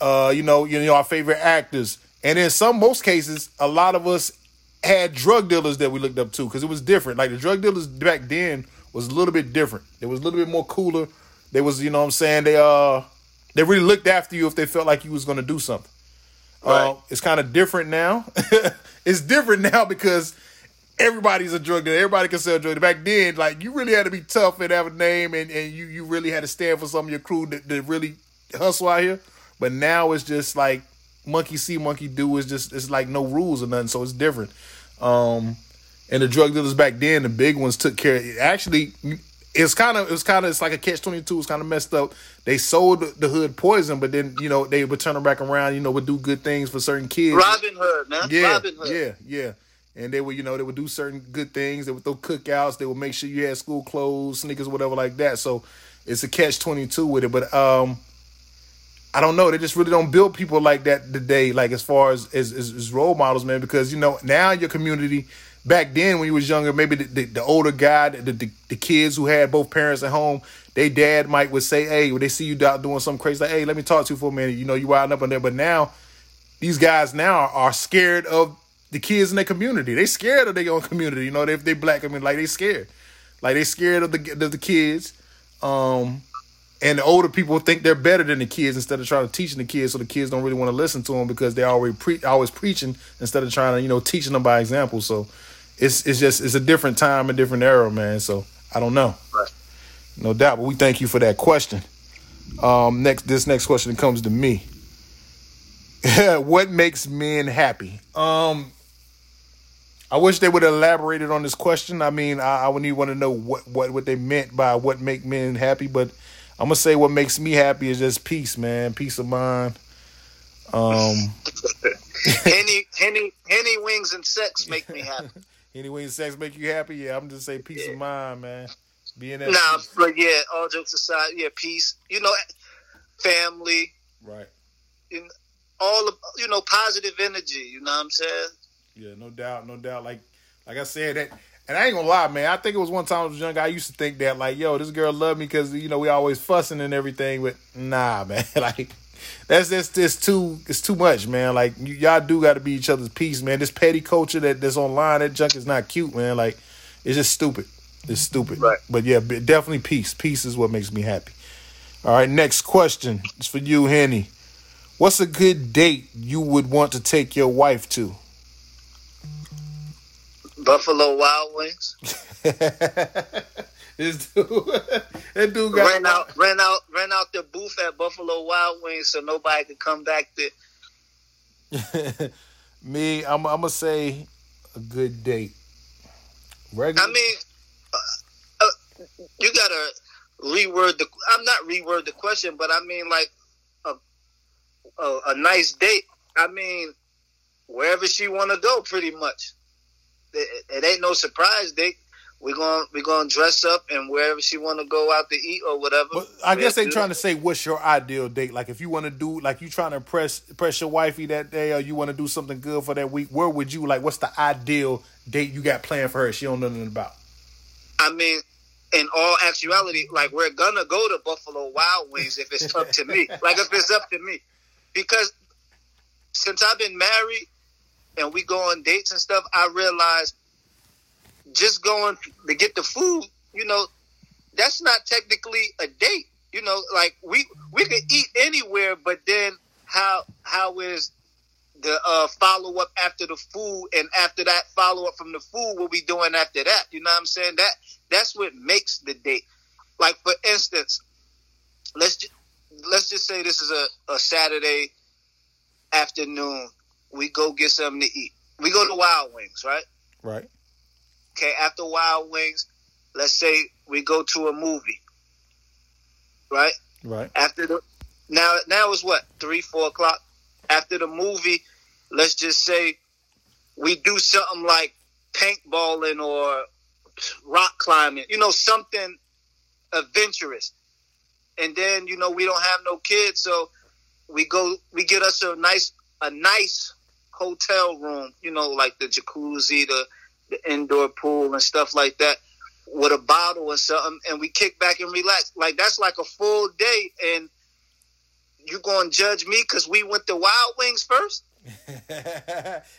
D: uh, you know, you know, our favorite actors, and in some most cases, a lot of us had drug dealers that we looked up to because it was different. Like the drug dealers back then was a little bit different. It was a little bit more cooler. They was, you know, what I'm saying they uh they really looked after you if they felt like you was gonna do something.
E: Right.
D: Uh, it's kind of different now. it's different now because everybody's a drug dealer. Everybody can sell drugs. Back then, like you really had to be tough and have a name, and, and you you really had to stand for some of your crew that, that really hustle out here. But now it's just like monkey see, monkey do. It's just it's like no rules or nothing, so it's different. Um, and the drug dealers back then, the big ones took care. Of, actually, it's kind of it's kind of it's like a catch twenty two. It's kind of messed up. They sold the hood poison, but then you know they would turn them back around. You know, would do good things for certain kids.
E: Robin Hood, man.
D: Yeah,
E: Robin Hood.
D: yeah, yeah. And they would, you know, they would do certain good things. They would throw cookouts. They would make sure you had school clothes, sneakers, whatever like that. So it's a catch twenty two with it. But um, I don't know. They just really don't build people like that today. Like as far as as, as, role models, man. Because you know now your community. Back then, when you was younger, maybe the, the, the older guy, the, the the kids who had both parents at home, they dad might would say, "Hey, when they see you out doing something crazy, like, hey, let me talk to you for a minute." You know, you and up on there. But now, these guys now are scared of the kids in their community. They scared of their own community. You know, they they black. I mean, like they scared, like they scared of the of the kids. Um, and the older people think they're better than the kids instead of trying to teach the kids, so the kids don't really want to listen to them because they're already pre- always preaching instead of trying to you know teaching them by example. So it's it's just it's a different time, a different era, man. So I don't know,
E: Right.
D: no doubt. But we thank you for that question. Um, next, this next question comes to me. what makes men happy? Um, I wish they would have elaborated on this question. I mean, I, I would need want to know what, what what they meant by what make men happy, but I'm gonna say what makes me happy is just peace, man, peace of mind. Um,
E: Henny, Henny, Henny wings and sex make me happy.
D: any way sex make you happy? Yeah, I'm just say peace of mind, man. Being that
E: Nah,
D: peace.
E: but yeah, all jokes aside, yeah, peace. You know, family,
D: right.
E: in all of you know, positive energy. You know what I'm saying?
D: Yeah, no doubt, no doubt. Like like I said that and I ain't gonna lie, man. I think it was one time I was young. I used to think that, like, yo, this girl loved me because you know we always fussing and everything. But nah, man. like that's that's just too it's too much, man. Like you, y'all do got to be each other's peace, man. This petty culture that that's online, that junk is not cute, man. Like it's just stupid. It's stupid.
E: Right.
D: But yeah, definitely peace. Peace is what makes me happy. All right, next question. is for you, Henny. What's a good date you would want to take your wife to?
E: Buffalo Wild Wings.
D: this dude, that dude got
E: Rent out, rent out, rent out the booth at Buffalo Wild Wings so nobody could come back there.
D: Me, I'm, I'm gonna say a good date. Regular.
E: I mean, uh, uh, you gotta reword the. I'm not reword the question, but I mean like a a, a nice date. I mean, wherever she want to go, pretty much. It, it ain't no surprise date. We going we gonna dress up and wherever she want to go out to eat or whatever.
D: But I guess they trying to say what's your ideal date. Like if you want to do, like you trying to impress impress your wifey that day, or you want to do something good for that week. Where would you like? What's the ideal date you got planned for her? She don't know nothing about.
E: I mean, in all actuality, like we're gonna go to Buffalo Wild Wings if it's up to me. Like if it's up to me, because since I've been married and we go on dates and stuff, I realized just going to get the food, you know, that's not technically a date. You know, like we we could eat anywhere, but then how how is the uh, follow up after the food, and after that follow up from the food, what we doing after that? You know what I'm saying? That that's what makes the date. Like for instance, let's just, let's just say this is a, a Saturday afternoon. We go get something to eat. We go to Wild Wings, right?
D: Right.
E: Okay, after Wild Wings, let's say we go to a movie, right?
D: Right.
E: After the now now it's what three four o'clock. After the movie, let's just say we do something like paintballing or rock climbing. You know, something adventurous. And then you know we don't have no kids, so we go we get us a nice a nice hotel room. You know, like the jacuzzi, the the indoor pool and stuff like that with a bottle or something and we kick back and relax. Like that's like a full day and you to judge me because we went to Wild Wings first?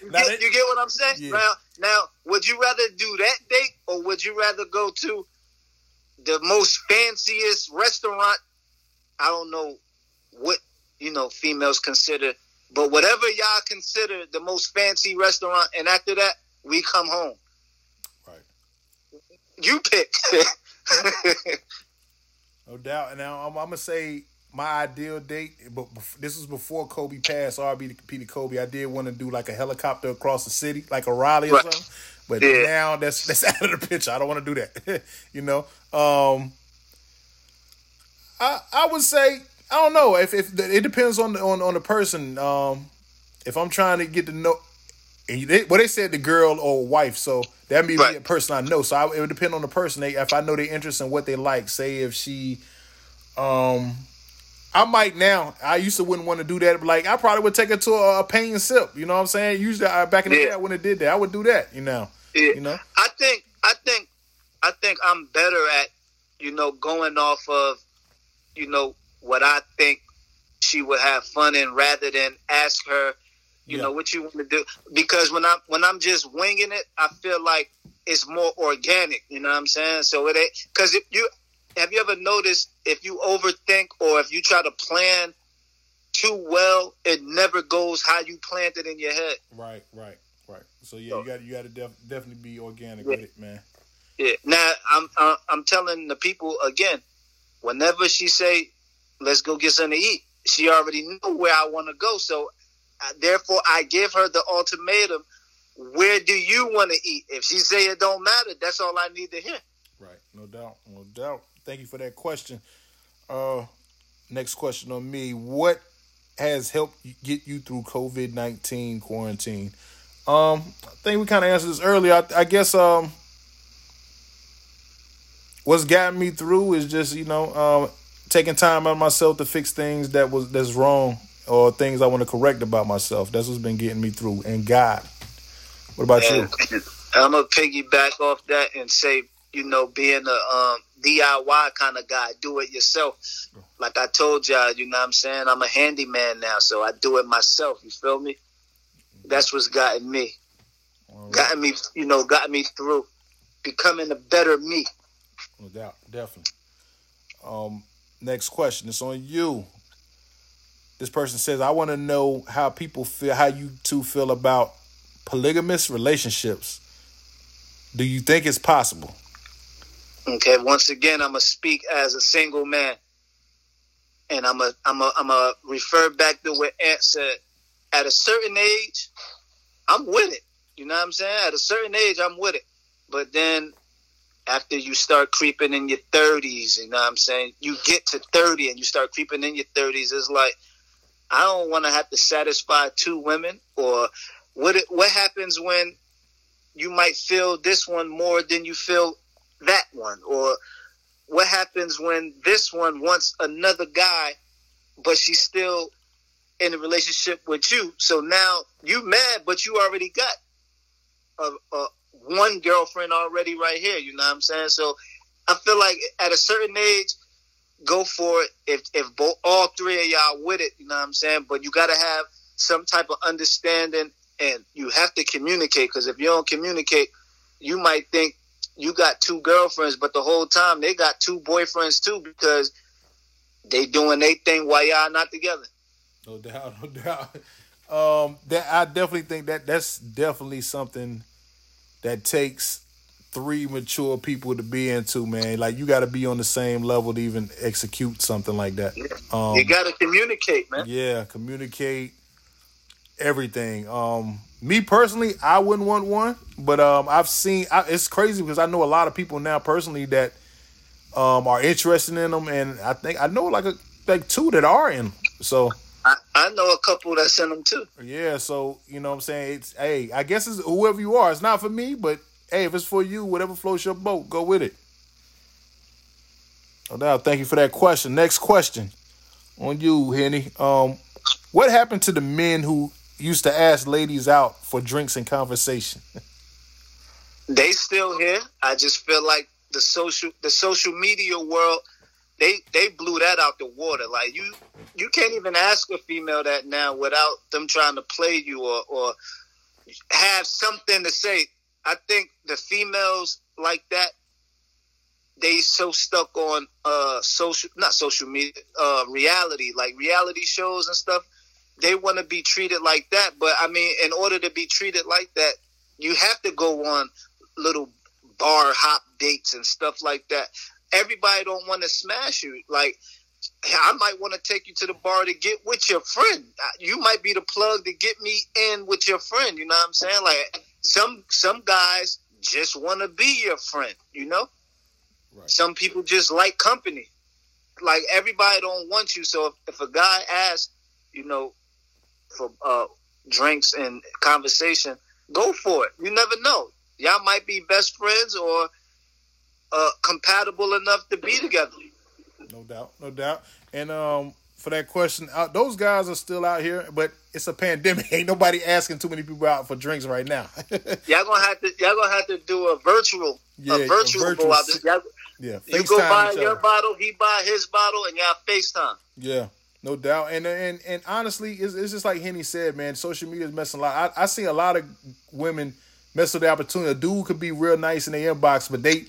E: You,
D: Now
E: get, you get what I'm saying?
D: Yeah.
E: Now, now, would you rather do that date or would you rather go to the most fanciest restaurant? I don't know what you know females consider, but whatever y'all consider the most fancy restaurant, and after that we come home.
D: Right.
E: You pick.
D: No doubt. And now I'm, I'm gonna say my ideal date, but this was before Kobe passed. RB to Kobe. I did want to do like a helicopter across the city, like a Raleigh or
E: Right.
D: something. But
E: Yeah.
D: now that's that's out of the picture. I don't want to do that. you know. Um. I I would say I don't know if if it depends on the on on the person. Um. If I'm trying to get to know. And they, well, they said the girl or wife, so that may be
E: Right.
D: a person I know. So I, it would depend on the person. They, if I know their interest and what they like, say if she, um, I might now. I used to wouldn't want to do that, like I probably would take her to a, a pain sip. You know what I'm saying? Usually, I, back in the
E: Yeah.
D: day, I wouldn't have did that. I would do that. You know,
E: Yeah.
D: you know.
E: I think I think I think I'm better at you know going off of you know what I think she would have fun in rather than ask her you
D: Yeah.
E: know what you want to do because when I'm when I'm just winging it I feel like it's more organic you know what I'm saying so it ain't because if you have you ever noticed if you overthink or if you try to plan too well it never goes how you planned it in your head
D: Right, right, right. So yeah, you got you got to def, definitely be organic
E: Yeah.
D: with it, man.
E: Yeah. Now I'm uh, I'm telling the people again. Whenever she say, "Let's go get something to eat," she already knew where I want to go. So, uh, therefore, I give her the ultimatum: where do you want to eat? If she say it don't matter, that's all I need to hear.
D: Right, no doubt, no doubt. Thank you for that question. Uh, next question on me: What has helped get you through COVID nineteen quarantine? Um, I think we kind of answered this earlier. I, I guess um, what's gotten me through is just you know um, taking time out of myself to fix things that was that's wrong or things I want to correct about myself. That's what's been getting me through. And God, what about
E: And
D: you?
E: I'm gonna piggyback off that and say, you know, being a um, DIY kind of guy, do it yourself. Like I told y'all, you know what I'm saying? I'm a handyman now, so I do it myself. You feel me? That's what's gotten me. Gotten me, you know, gotten me through becoming a better me.
D: No doubt, definitely. Um, next question. It's on you. This person says, "I want to know how people feel, how you two feel about polygamous relationships. Do you think it's possible?"
E: Okay, once again, I'm gonna speak as a single man, and I'm a, I'm a, I'm a refer back to what Ant said. At a certain age, I'm with it. You know what I'm saying? At a certain age, I'm with it. But then, after you start creeping in your 30s, you know what I'm saying? You get to 30 and you start creeping in your 30s. It's like I don't want to have to satisfy two women. Or what? What happens when you might feel this one more than you feel that one or what happens when this one wants another guy but she's still in a relationship with you so now you mad but you already got a, a one girlfriend already right here you know what i'm saying so i feel like at a certain age go for it if if both all three of y'all with it you know what i'm saying but you got to have some type of understanding and you have to communicate because if you don't communicate you might think you got two girlfriends, but the whole time they got two boyfriends too because they doing their thing while y'all not together.
D: No doubt, no doubt. Um, that I definitely think that that's definitely something that takes three mature people to be into, man. Like you got to be on the same level to even execute something like that. Um,
E: you got to communicate, man.
D: yeah, communicate everything. Um, me personally, I wouldn't want one, but um, I've seen. I, it's crazy because I know a lot of people now personally that um are interested in them, and I think I know like a like two that are in. 'em. So
E: I, I know a couple that sent them too.
D: yeah, so you know what I'm saying. It's hey, I guess it's whoever you are. It's not for me, but hey, if it's for you, whatever floats your boat, go with it. No doubt. Thank you for that question. Next question on you, Henny. Um, what happened to the men who used to ask ladies out for drinks and conversation?
E: They still here. I just feel like the social the social media world they they blew that out the water. Like you you can't even ask a female that now without them trying to play you or or have something to say. I think the females like that they so stuck on uh social not social media uh reality like reality shows and stuff they want to be treated like that but i mean in order to be treated like that you have to go on little bar hop dates and stuff like that everybody don't want to smash you like I might want to take you to the bar to get with your friend. You might be the plug to get me in with your friend. You know what I'm saying? Like some some guys just want to be your friend. You know,
D: Right.
E: some people just like company. Like everybody don't want you. So if, if a guy asks, you know, for uh, drinks and conversation, go for it. You never know. Y'all might be best friends or uh, compatible enough to be together.
D: No doubt, no doubt. And um, for that question, uh, those guys are still out here, but it's a pandemic. Ain't nobody asking too many people out for drinks right now.
E: Y'all gonna have to y'all gonna have to do a virtual
D: Yeah, a
E: a virtual,
D: virtual
E: out.
D: si- yeah,
E: you go buy your
D: other.
E: bottle, he buy his bottle, and y'all FaceTime.
D: Yeah, no doubt. And and and honestly, it's, it's just like Henny said, man. Social media is messing a lot. I, I see a lot of women mess with the opportunity. A dude could be real nice in their inbox, but they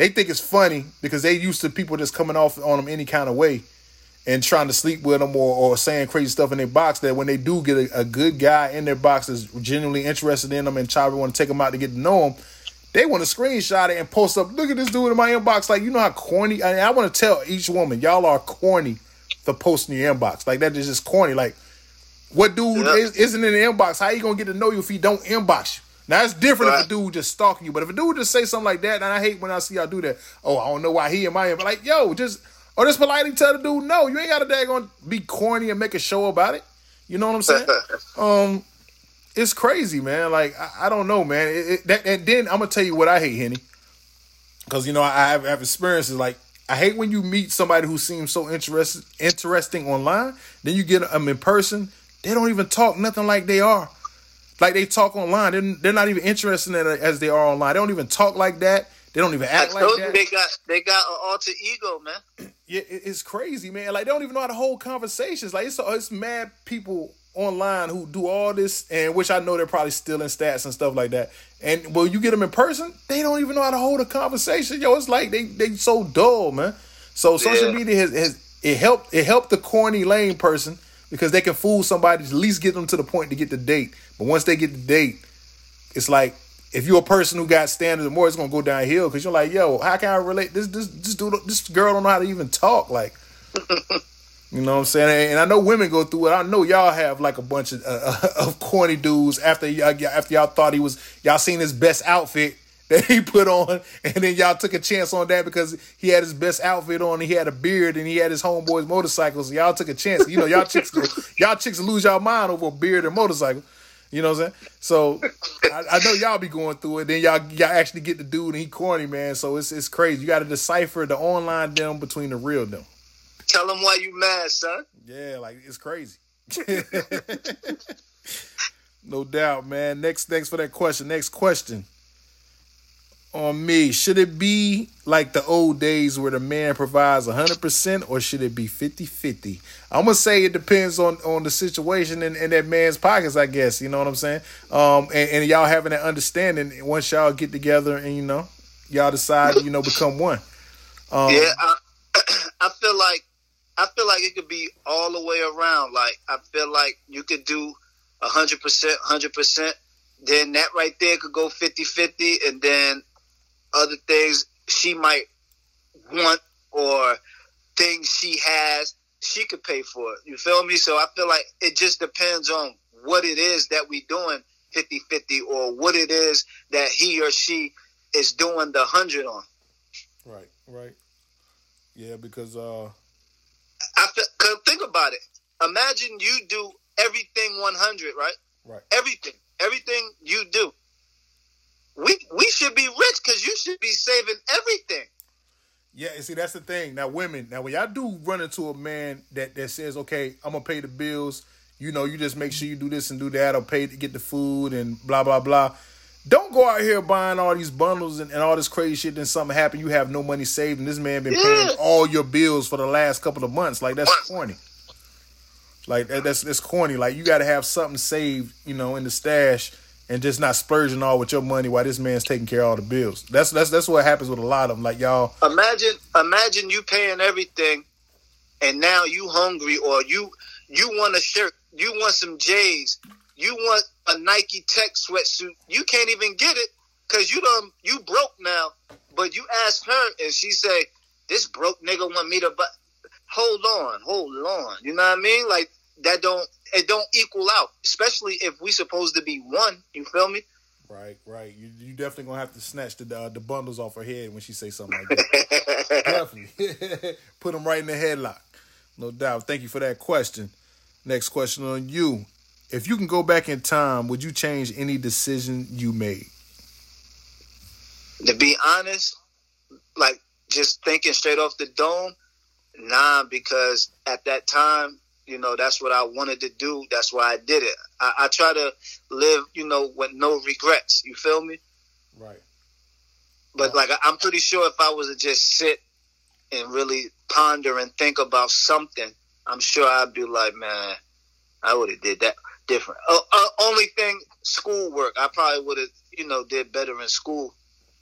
D: they think it's funny because they used to people just coming off on them any kind of way and trying to sleep with them or, or saying crazy stuff in their box. That when they do get a, a good guy in their box that's genuinely interested in them and try to want to take them out to get to know them. They want to screenshot it and post up. Look at this dude in my inbox. Like you know how corny. I, I want to tell each woman, y'all are corny for posting your inbox. Like that is just corny. Like what dude
E: Yeah.
D: is, isn't in the inbox? How you gonna get to know you if he don't inbox you? Now it's different if a dude just stalking you, but if a dude just say something like that, and I hate when I see y'all do that. Oh, I don't know why he and my but like, yo, just or just politely tell the dude, no, you ain't got a day gonna daggone be corny and make a show about it. You know what I'm saying? um, it's crazy, man. Like I, I don't know, man. It, it, that, and then I'm gonna tell you what I hate, Henny, because you know I have, I have experiences. Like I hate when you meet somebody who seems so interested, interesting online. Then you get them in person, they don't even talk nothing like they are. Like they talk online, they're, they're not even interested in it as they are online. They don't even talk like that. They don't even act like that.
E: they got they got an alter ego, man.
D: Yeah, it- it's crazy, man. Like they don't even know how to hold conversations. Like it's uh, it's mad people online who do all this, and which I know they're probably stealing stats and stuff like that. And when you get them in person, they don't even know how to hold a conversation. Yo, it's like they they so dull, man. So social
E: Yeah.
D: media has, has it helped it helped the corny lame person because they can fool somebody to at least get them to the point to get the date. But once they get the date, it's like if you're a person who got standards and more, it's gonna go downhill because you're like, yo, how can I relate? This this this dude, this girl don't know how to even talk. Like, you know what I'm saying? And I know women go through it. I know y'all have like a bunch of uh, of corny dudes after y'all after y'all thought he was y'all seen his best outfit that he put on, and then y'all took a chance on that because he had his best outfit on, he had a beard, and he had his homeboy's motorcycles. Y'all took a chance. You know, y'all chicks, y'all chicks lose y'all mind over a beard and motorcycle. You know what I'm saying? So I, I know y'all be going through it. Then y'all y'all actually get the dude and he corny, man. So it's it's crazy. You got to decipher the online them between the real them.
E: Tell them why you mad, son.
D: Yeah, like it's crazy. no doubt, man. Next, thanks for that question. Next question on me: Should it be like the old days where the man provides 100, percent or should it be 50-50? I'm gonna say it depends on on the situation and, and that man's pockets. I guess you know what I'm saying. Um, and, and y'all having that understanding once y'all get together and you know y'all decide you know become one. Um,
E: yeah, I, I feel like I feel like it could be all the way around. Like I feel like you could do hundred percent, hundred percent. Then that right there could go 50-50 and then other things she might want or things she has, she could pay for it. You feel me? So I feel like it just depends on what it is that we doing 50-50 or what it is that he or she is doing the hundred on.
D: Right, right. Yeah, because uh
E: I feel, cause think about it. Imagine you do everything 100, right?
D: right.
E: Everything, everything you do. We we should be rich because you should be saving everything.
D: Yeah, and see that's the thing. Now women, now when y'all do run into a man that that says, "Okay, I'm gonna pay the bills," you know, you just make sure you do this and do that, or pay to get the food and blah blah blah. Don't go out here buying all these bundles and, and all this crazy shit. Then something happen, you have no money saved, and this man been paying
E: Yeah.
D: all your bills for the last couple of months. Like that's corny. Like that's that's corny. Like you got to have something saved, you know, in the stash, and just not splurging all with your money while this man's taking care of all the bills. That's that's that's what happens with a lot of them. Like y'all,
E: Imagine imagine you paying everything, and now you hungry or you you want a shirt, you want some J's, you want a Nike Tech sweatsuit. You can't even get it because you done you broke now. But you ask her and she say, "This broke nigga want me to buy." Hold on, hold on. You know what I mean? Like that don't it don't equal out, especially if we supposed to be one. You feel me?
D: Right, right. You you definitely gonna have to snatch the uh, the bundles off her head when she say something like that. definitely put them right in the headlock. No doubt. Thank you for that question. Next question on you. If you can go back in time, would you change any decision you made?
E: to be honest, like just thinking straight off the dome, nah, because at that time, you know, that's what I wanted to do. That's why I did it. I, I try to live, you know, with no regrets. You feel me?
D: Right.
E: But like, I'm pretty sure if I was to just sit and really ponder and think about something, I'm sure I'd be like, man, I would have did that different. Uh, uh, only thing, schoolwork. I probably would have, you know, did better in school.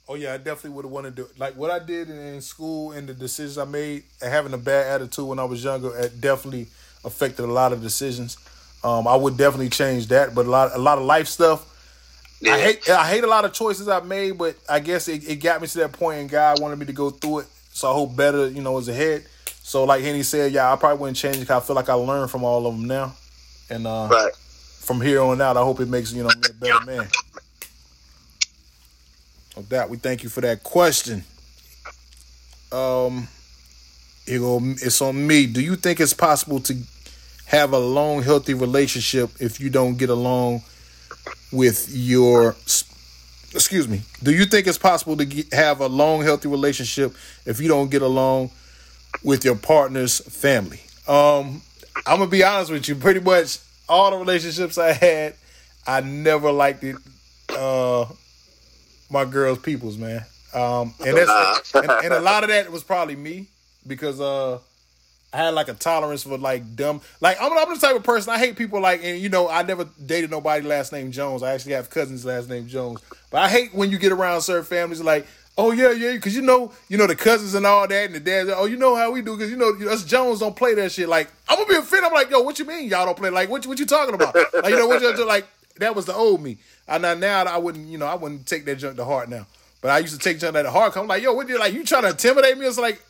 D: Oh yeah, I definitely would have wanted to do like what I did in, in school and the decisions I made. And having a bad attitude when I was younger, it definitely affected a lot of decisions. Um, I would definitely change that, but a lot, a lot of life stuff.
E: Yeah.
D: I hate, I hate a lot of choices I made, but I guess it, it got me to that point, and God wanted me to go through it. So I hope better, you know, is ahead. So like Henny said, yeah, I probably wouldn't change it. I feel like I learned from all of them now, and uh,
E: Right.
D: from here on out, I hope it makes you know me a better man. With that, We thank you for that question. Um, here go. It's on me. Do you think it's possible to have a long, healthy relationship if you don't get along with your? Excuse me. Do you think it's possible to get, have a long, healthy relationship if you don't get along with your partner's family? Um, I'm gonna be honest with you. Pretty much all the relationships I had, I never liked it. Uh, my girl's peoples, man. Um, and that's and, and, a lot of that was probably me because uh, I had like a tolerance for like dumb. Like I'm, I'm the type of person I hate people like, and you know, I never dated nobody last name Jones. I actually have cousins last name Jones, but I hate when you get around certain families like. Oh yeah, yeah, because you know, you know the cousins and all that, and the dads. Oh, you know how we do, because you know us Jones don't play that shit. Like I'm gonna be offended. I'm like, yo, what you mean y'all don't play? Like what? What you talking about? Like you know what you like? That was the old me. And now now I wouldn't, you know, I wouldn't take that junk to heart now. But I used to take junk to heart. I'm like, yo, what you like? You trying to intimidate me? It's like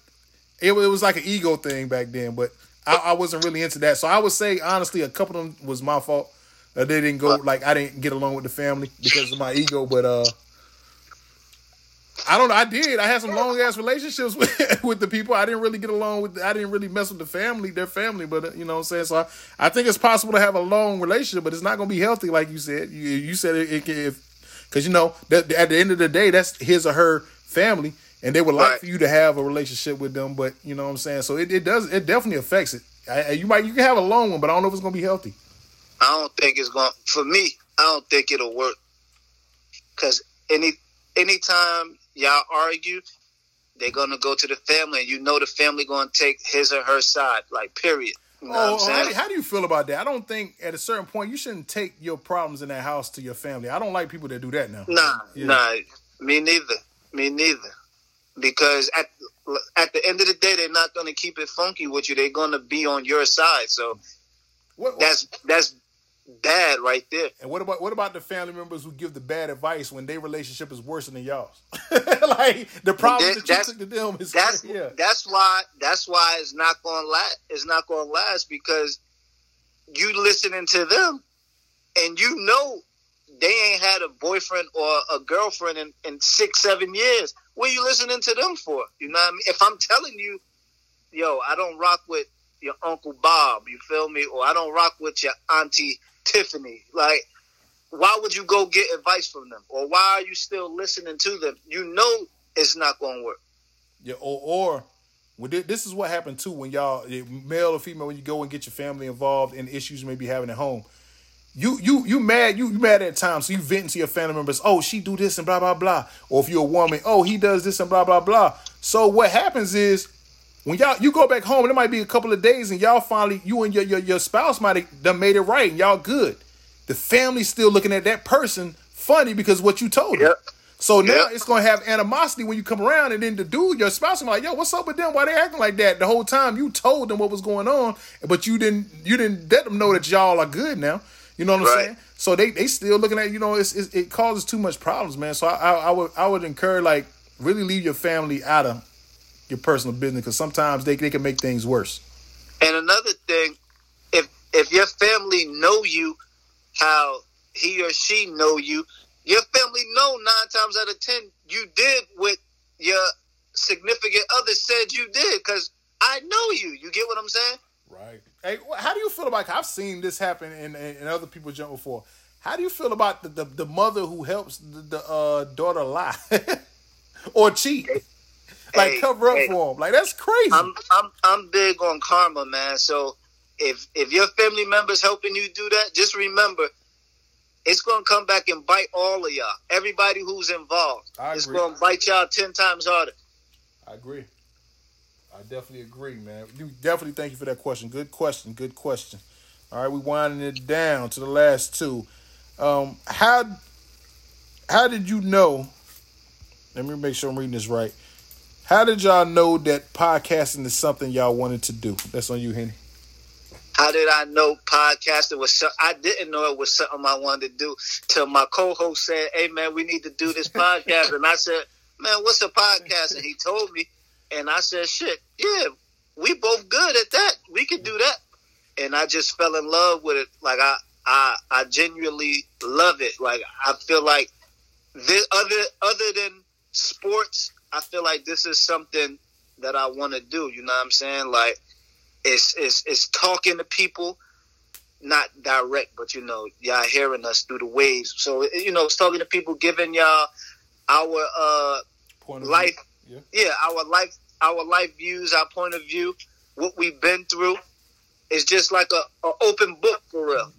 D: it, it was like an ego thing back then. But I, I, wasn't really into that. So I would say honestly, a couple of them was my fault. Uh, they didn't go like I didn't get along with the family because of my ego. But uh, I don't know. I did. I had some long ass relationships with, with the people. I didn't really get along with. I didn't really mess with the family, their family. But uh, you know what I'm saying. So I, I think it's possible to have a long relationship, but it's not going to be healthy, like you said. You, you said it, it if because you know that at the end of the day, that's his or her family, and they would like right. for you to have a relationship with them. But you know what I'm saying. So it, it does. It definitely affects it. I, you might you can have a long one, but I don't know if it's going to be healthy.
E: I don't think it's gonna For me, I don't think it'll work. Because any anytime y'all argue, they're gonna go to the family, and you know the family gonna take his or her side. Like period. You know
D: oh, how, how, do you feel about that? I don't think at a certain point you shouldn't take your problems in that house to your family. I don't like people that do that now.
E: Nah, yeah. nah, me neither. Me neither. Because at at the end of the day, they're not going to keep it funky with you. They're going to be on your side. So what, what, that's that's bad right there.
D: And what about what about the family members who give the bad advice when their relationship is worse than y'all's? like the problem that, that you took to them is
E: that's yeah. that's why that's why it's not going to last. It's not going to last because you listening to them and you know they ain't had a boyfriend or a girlfriend in, in six seven years. What are you listening to them for? You know what I mean? If I'm telling you, yo, I don't rock with your uncle Bob, you feel me? Or I don't rock with your auntie Tiffany. Like, why would you go get advice from them? Or why are you still listening to them? You know it's not going to work.
D: Yeah, or, or this is what happened too when y'all, male or female, when you go and get your family involved in issues you may be having at home. You you you mad you, you mad at times so you vent to your family members oh she do this and blah blah blah or if you're a woman oh he does this and blah blah blah so what happens is when y'all you go back home, and it might be a couple of days, and y'all finally you and your your, your spouse might have done made it right, and y'all good. The family's still looking at that person funny because what you told them. So now yep. it's gonna have animosity when you come around, and then the dude, your spouse, is like, "Yo, what's up with them? Why they acting like that?" The whole time you told them what was going on, but you didn't you didn't let them know that y'all are good now. You know what I'm right. saying? So they they still looking at you know it's, it's, it causes too much problems, man. So I, I, I would I would encourage like really leave your family out of your personal business because sometimes they they can make things worse.
E: And another thing, if if your family know you how he or she know you, your family know nine times out of ten you did what your significant other said you did because I know you. You get what I'm saying?
D: Right. Hey, how do you feel about? I've seen this happen in, in, other people jump before. How do you feel about the, the, the mother who helps the, the uh, daughter lie or cheat? like cover up hey, for them. Like that's crazy.
E: I'm I'm I'm big on karma, man. So if if your family members helping you do that, just remember it's gonna come back and bite all of y'all. Everybody who's involved. It's gonna bite y'all ten times harder.
D: I agree. I definitely agree, man. You definitely thank you for that question. Good question. Good question. All right, we winding it down to the last two. Um, how how did you know? Let me make sure I'm reading this right. How did y'all know that podcasting is something y'all wanted to do? That's on you, Henny.
E: How did I know podcasting was something? I didn't know it was something I wanted to do till my co-host said, "Hey, man, we need to do this podcast." and I said, "Man, what's a podcast?" And he told me, and I said, "Shit, yeah, we both good at that. We can do that." And I just fell in love with it. Like I, I, I genuinely love it. Like I feel like this, other other than sports, I feel like this is something that I want to do. You know what I'm saying? Like, it's it's it's talking to people, not direct, but you know, y'all hearing us through the waves. So you know, it's talking to people, giving y'all our uh
D: Point of
E: life,
D: view.
E: yeah, our life, our life views, our point of view, what we've been through. is just like a, a open book for real.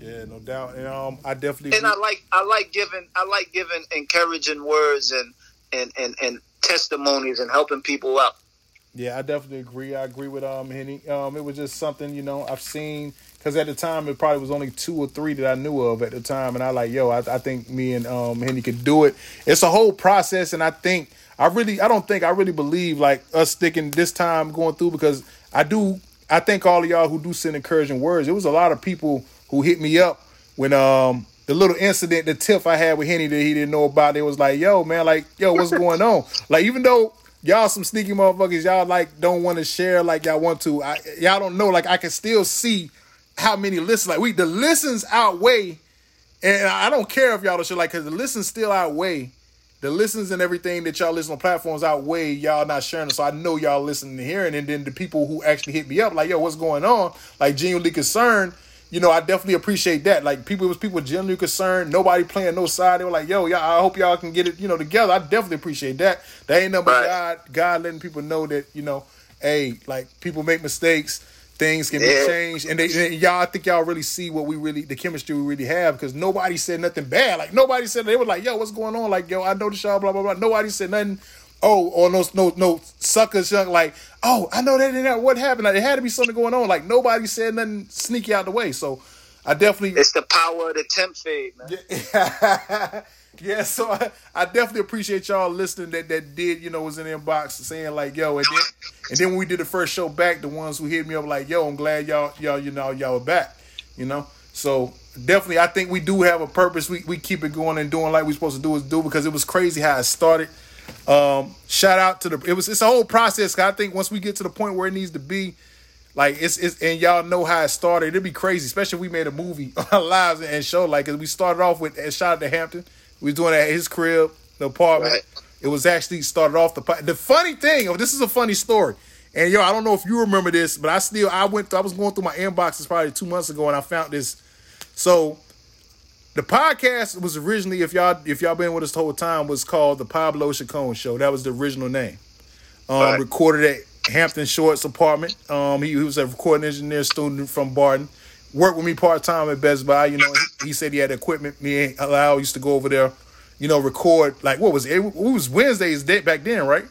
D: Yeah, no doubt. And um, I definitely.
E: and I like I like giving I like giving encouraging words and and and, and testimonies and helping people out.
D: Yeah, I definitely agree. I agree with um Henny. Um, it was just something you know I've seen because at the time it probably was only two or three that I knew of at the time, and I like yo, I, I think me and um Henny could do it. It's a whole process, and I think I really I don't think I really believe like us sticking this time going through because I do. I thank all of y'all who do send encouraging words. It was a lot of people who hit me up when um the little incident, the tiff I had with Henny that he didn't know about. It was like, yo, man, like, yo, what's going on? Like, even though y'all some sneaky motherfuckers, y'all like don't want to share like y'all want to. I, y'all don't know. Like, I can still see how many listens. Like, we the listens outweigh, and I don't care if y'all don't share like because the listens still outweigh. The listens and everything that y'all listen on platforms outweigh y'all not sharing. it. So I know y'all listening and hearing. And then the people who actually hit me up, like, yo, what's going on? Like genuinely concerned you know, I definitely appreciate that. Like people, it was people genuinely concerned. Nobody playing no side. They were like, "Yo, y'all, I hope y'all can get it, you know, together." I definitely appreciate that. That ain't nothing but God, God letting people know that you know, hey, like people make mistakes, things can
E: Yeah.
D: be changed, and, they, and y'all, I think y'all really see what we really, the chemistry we really have, because nobody said nothing bad. Like nobody said they were like, "Yo, what's going on?" Like, "Yo, I noticed y'all," blah blah blah. Nobody said nothing. Oh, or no, no, no suckers, young like, oh, I know that didn't what happened. Like, there had to be something going on. Like, nobody said nothing sneaky out the way. So, I definitely,
E: It's the power of the temp fade, man.
D: yeah. Yeah, so I, I definitely appreciate y'all listening. That that did, you know, was in the inbox saying like, yo, and then and then when we did the first show back, the ones who hit me up like, yo, I'm glad y'all y'all you know y'all are back, you know. So definitely, I think we do have a purpose. We we keep it going and doing like we're supposed to do is do because it was crazy how it started. Um, shout out to the it was it's a whole process. I think once we get to the point where it needs to be, like it's it's and y'all know how it started. It'd be crazy, especially if we made a movie on our lives and show like 'cause we started off with and shout out to Hampton. We was doing it at his crib, the apartment.
E: Right.
D: It was actually started off the the funny thing. Oh, this is a funny story. And yo, I don't know if you remember this, but I still I went I was going through my inboxes probably two months ago and I found this. So the podcast was originally, if y'all if y'all been with us the whole time, was called the Pablo Chacon Show. That was the original name. Um,
E: Right.
D: Recorded at Hampton Short's apartment. Um, he, he was a recording engineer student from Barton. Worked with me part time at Best Buy. You know, he, said he had equipment. Me and Lau used to go over there. You know, record like what was it? It was Wednesdays day back then, right?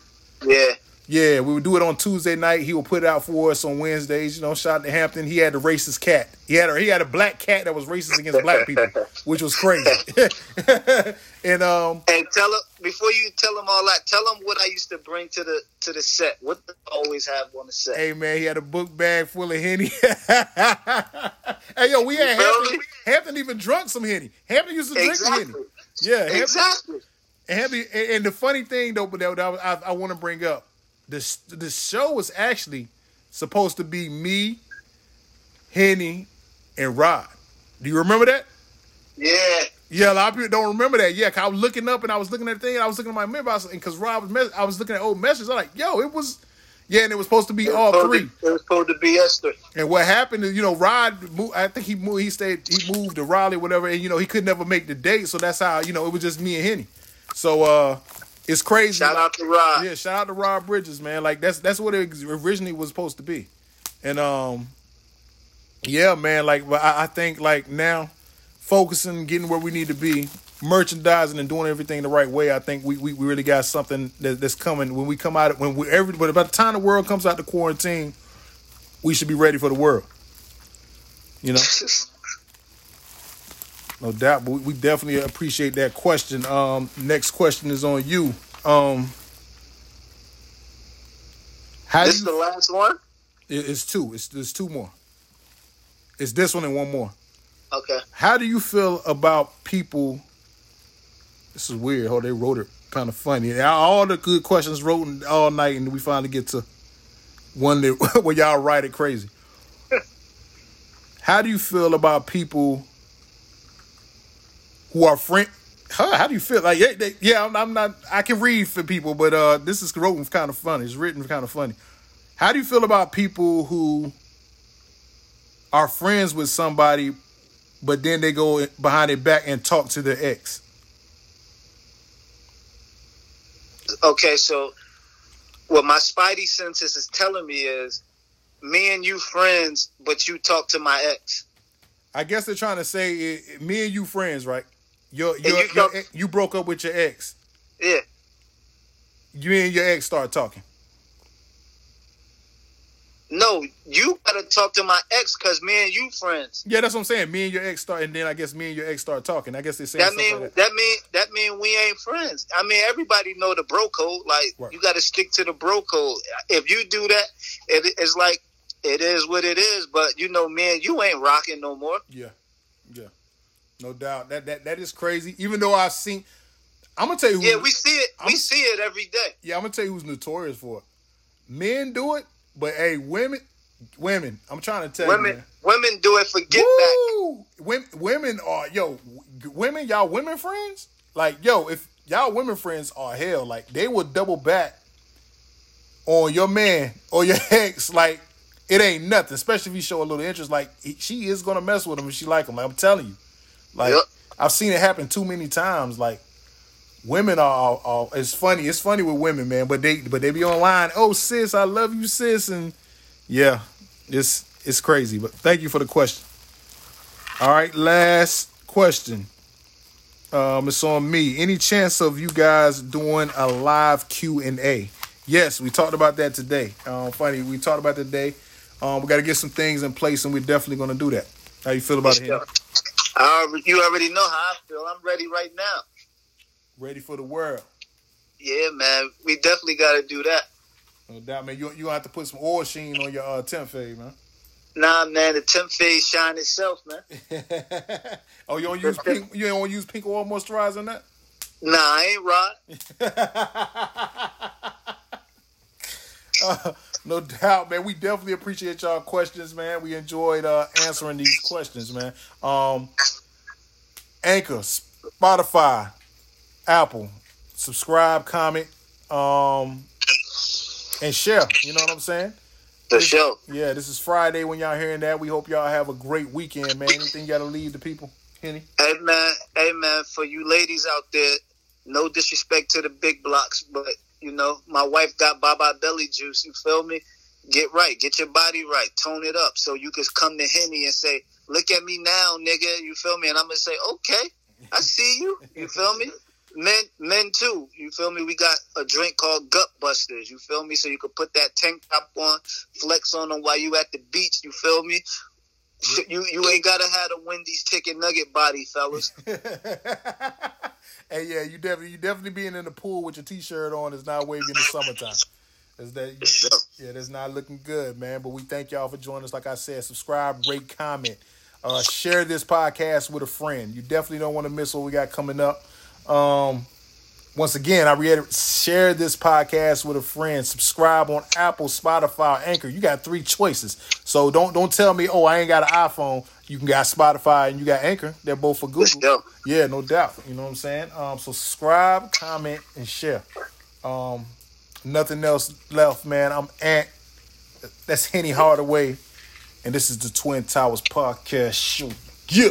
E: Yeah.
D: Yeah, we would do it on Tuesday night. He would put it out for us on Wednesdays. You know, shout out to Hampton. He had a racist cat. He had a he had a black cat that was racist against black people, which was crazy. and um,
E: And tell him before you tell him all that. Tell him what I used to bring to the to the set. What did I always have on the set.
D: hey man, he had a book bag full of henny. hey yo, we had Hampton. Hampton even drunk some henny. Hampton used to drink the henny. Yeah, Hampton,
E: Exactly.
D: And, Happy, and, and the funny thing though, but that, that I, I want to bring up, this the show was actually supposed to be me, Henny, and Rod. Do you remember that?
E: Yeah.
D: Yeah, a lot of people don't remember that. Yeah, 'cause I was looking up and I was looking at the thing and I was looking at my mailbox and because Rob was, mess- I was looking at old messages. I'm like, yo, it was, yeah, and it was supposed to be all three.
E: It was supposed to be Esther.
D: And what happened is, you know, Rod, moved, I think he moved, he stayed, he moved to Raleigh, whatever, and you know, he could never make the date, so that's how, you know, it was just me and Henny. So uh it's crazy.
E: Shout out to Rod.
D: Yeah, shout out to Rob Bridges, man. Like that's that's what it originally was supposed to be. And um yeah, man, like but I, I think like now focusing, getting where we need to be, merchandising and doing everything the right way, I think we we, we really got something that, that's coming when we come out of when we every but by the time the world comes out the quarantine, we should be ready for the world. You know? No doubt, but we- definitely appreciate that question. Um, next question is on you. Um, how
E: this
D: you,
E: the last one?
D: it- it's two. It's there's two more. It's this one and one more.
E: Okay.
D: How do you feel about people? This is weird. How they wrote it, kind of funny. All the good questions wrote all night, and we finally get to one that where y'all write it crazy. How do you feel about people who are friend Huh, how do you feel? Like, yeah, they- yeah, I'm, I'm not. I can read for people, but uh, this is written kind of funny. It's written kind of funny. How do you feel about people who are friends with somebody, but then they go behind their back and talk to their ex?
E: Okay, so what my spidey senses is telling me is, me and you friends, but you talk to my ex.
D: I guess they're trying to say, me and you friends, right? Your, your,
E: you
D: your you broke up with your ex.
E: Yeah.
D: You and your ex start talking.
E: No, you gotta talk to my ex because me and you friends.
D: Yeah, that's what I'm saying. Me and your ex start, and then I guess me and your ex start talking. I guess they say
E: That mean
D: like that.
E: that mean that mean we ain't friends. I mean everybody know the bro code. Like
D: Right.
E: you got to stick to the bro code. If you do that, it, it's like it is what it is. But you know, man, you ain't rocking no more.
D: Yeah, yeah, no doubt. That that that is crazy. Even though I've seen, I'm gonna tell you. Who,
E: Yeah, we see it. We
D: I'm-
E: see it every day.
D: yeah, I'm gonna tell you who's notorious for it. Men do it, but hey, women, women. I'm trying to tell you,
E: Women,
D: man.
E: women do it for get back.
D: Women, women are yo, women, y'all women friends. Like yo, if y'all women friends are hell, like they will double back on your man or your ex. Like it ain't nothing, especially if you show a little interest. Like he- she is gonna mess with him if she like him. Like, I'm telling you, like
E: Yep.
D: I've seen it happen too many times. Like women are, are, it's funny. It's funny with women, man. But they but they be online. Oh sis, I love you, sis, and yeah, it's it's crazy. But thank you for the question. All right, last question. Um, it's on me. Any chance of you guys doing a live Q and A? Yes, we talked about that today. Um, funny, we talked about today. Um, we got to get some things in place, and we're definitely going to do that. How you feel about it?
E: Henny? You already know how I feel. I'm ready right now.
D: Ready for the world?
E: Yeah, man. We definitely got to do that.
D: No doubt, man. You you have to put some oil sheen on your uh, temp fade, man.
E: Nah, man. The temp fade shine itself, man.
D: oh, you don't use pink? You don't use pink oil moisturizer on that?
E: Nah, I ain't rod.
D: Uh, no doubt, man. We definitely appreciate y'all questions, man. We enjoyed uh, answering these questions, man. Um, Anchor, Spotify, Apple, subscribe, comment, um, and share. You know what I'm saying?
E: The show.
D: Yeah, this is Friday when y'all hearing that. We hope y'all have a great weekend, man. Anything you got to leave the people, Henny?
E: Hey man, hey man, for you ladies out there, no disrespect to the big blocks, but you know, my wife got Baba Belly juice, you feel me? Get right, get your body right, tone it up so you can come to Henny and say, Look at me now, nigga, you feel me? And I'm gonna say, Okay, I see you, you feel me? Men men too, you feel me? We got a drink called Gut Busters, you feel me? So you can put that tank top on, flex on them while you at the beach, you feel me? You you ain't gotta have a Wendy's chicken nugget body, fellas.
D: hey, yeah, you definitely you definitely being in the pool with your t-shirt on is not wavy in the summertime. Is that yeah, that's not looking good, man. But we thank y'all for joining us. Like I said, subscribe, rate, comment, uh, share this podcast with a friend. You definitely don't want to miss what we got coming up. Um, once again, I reiterate, share this podcast with a friend. Subscribe on Apple, Spotify, Anchor. You got three choices. So don't don't tell me, oh, I ain't got an iPhone. You can got Spotify and you got Anchor. They're both for Google. Yeah, no doubt. You know what I'm saying? Um, so subscribe, comment, and share. Um, nothing else left, man. I'm Ant. That's Henny Hardaway, and this is the Twin Towers Podcast Show. Yeah.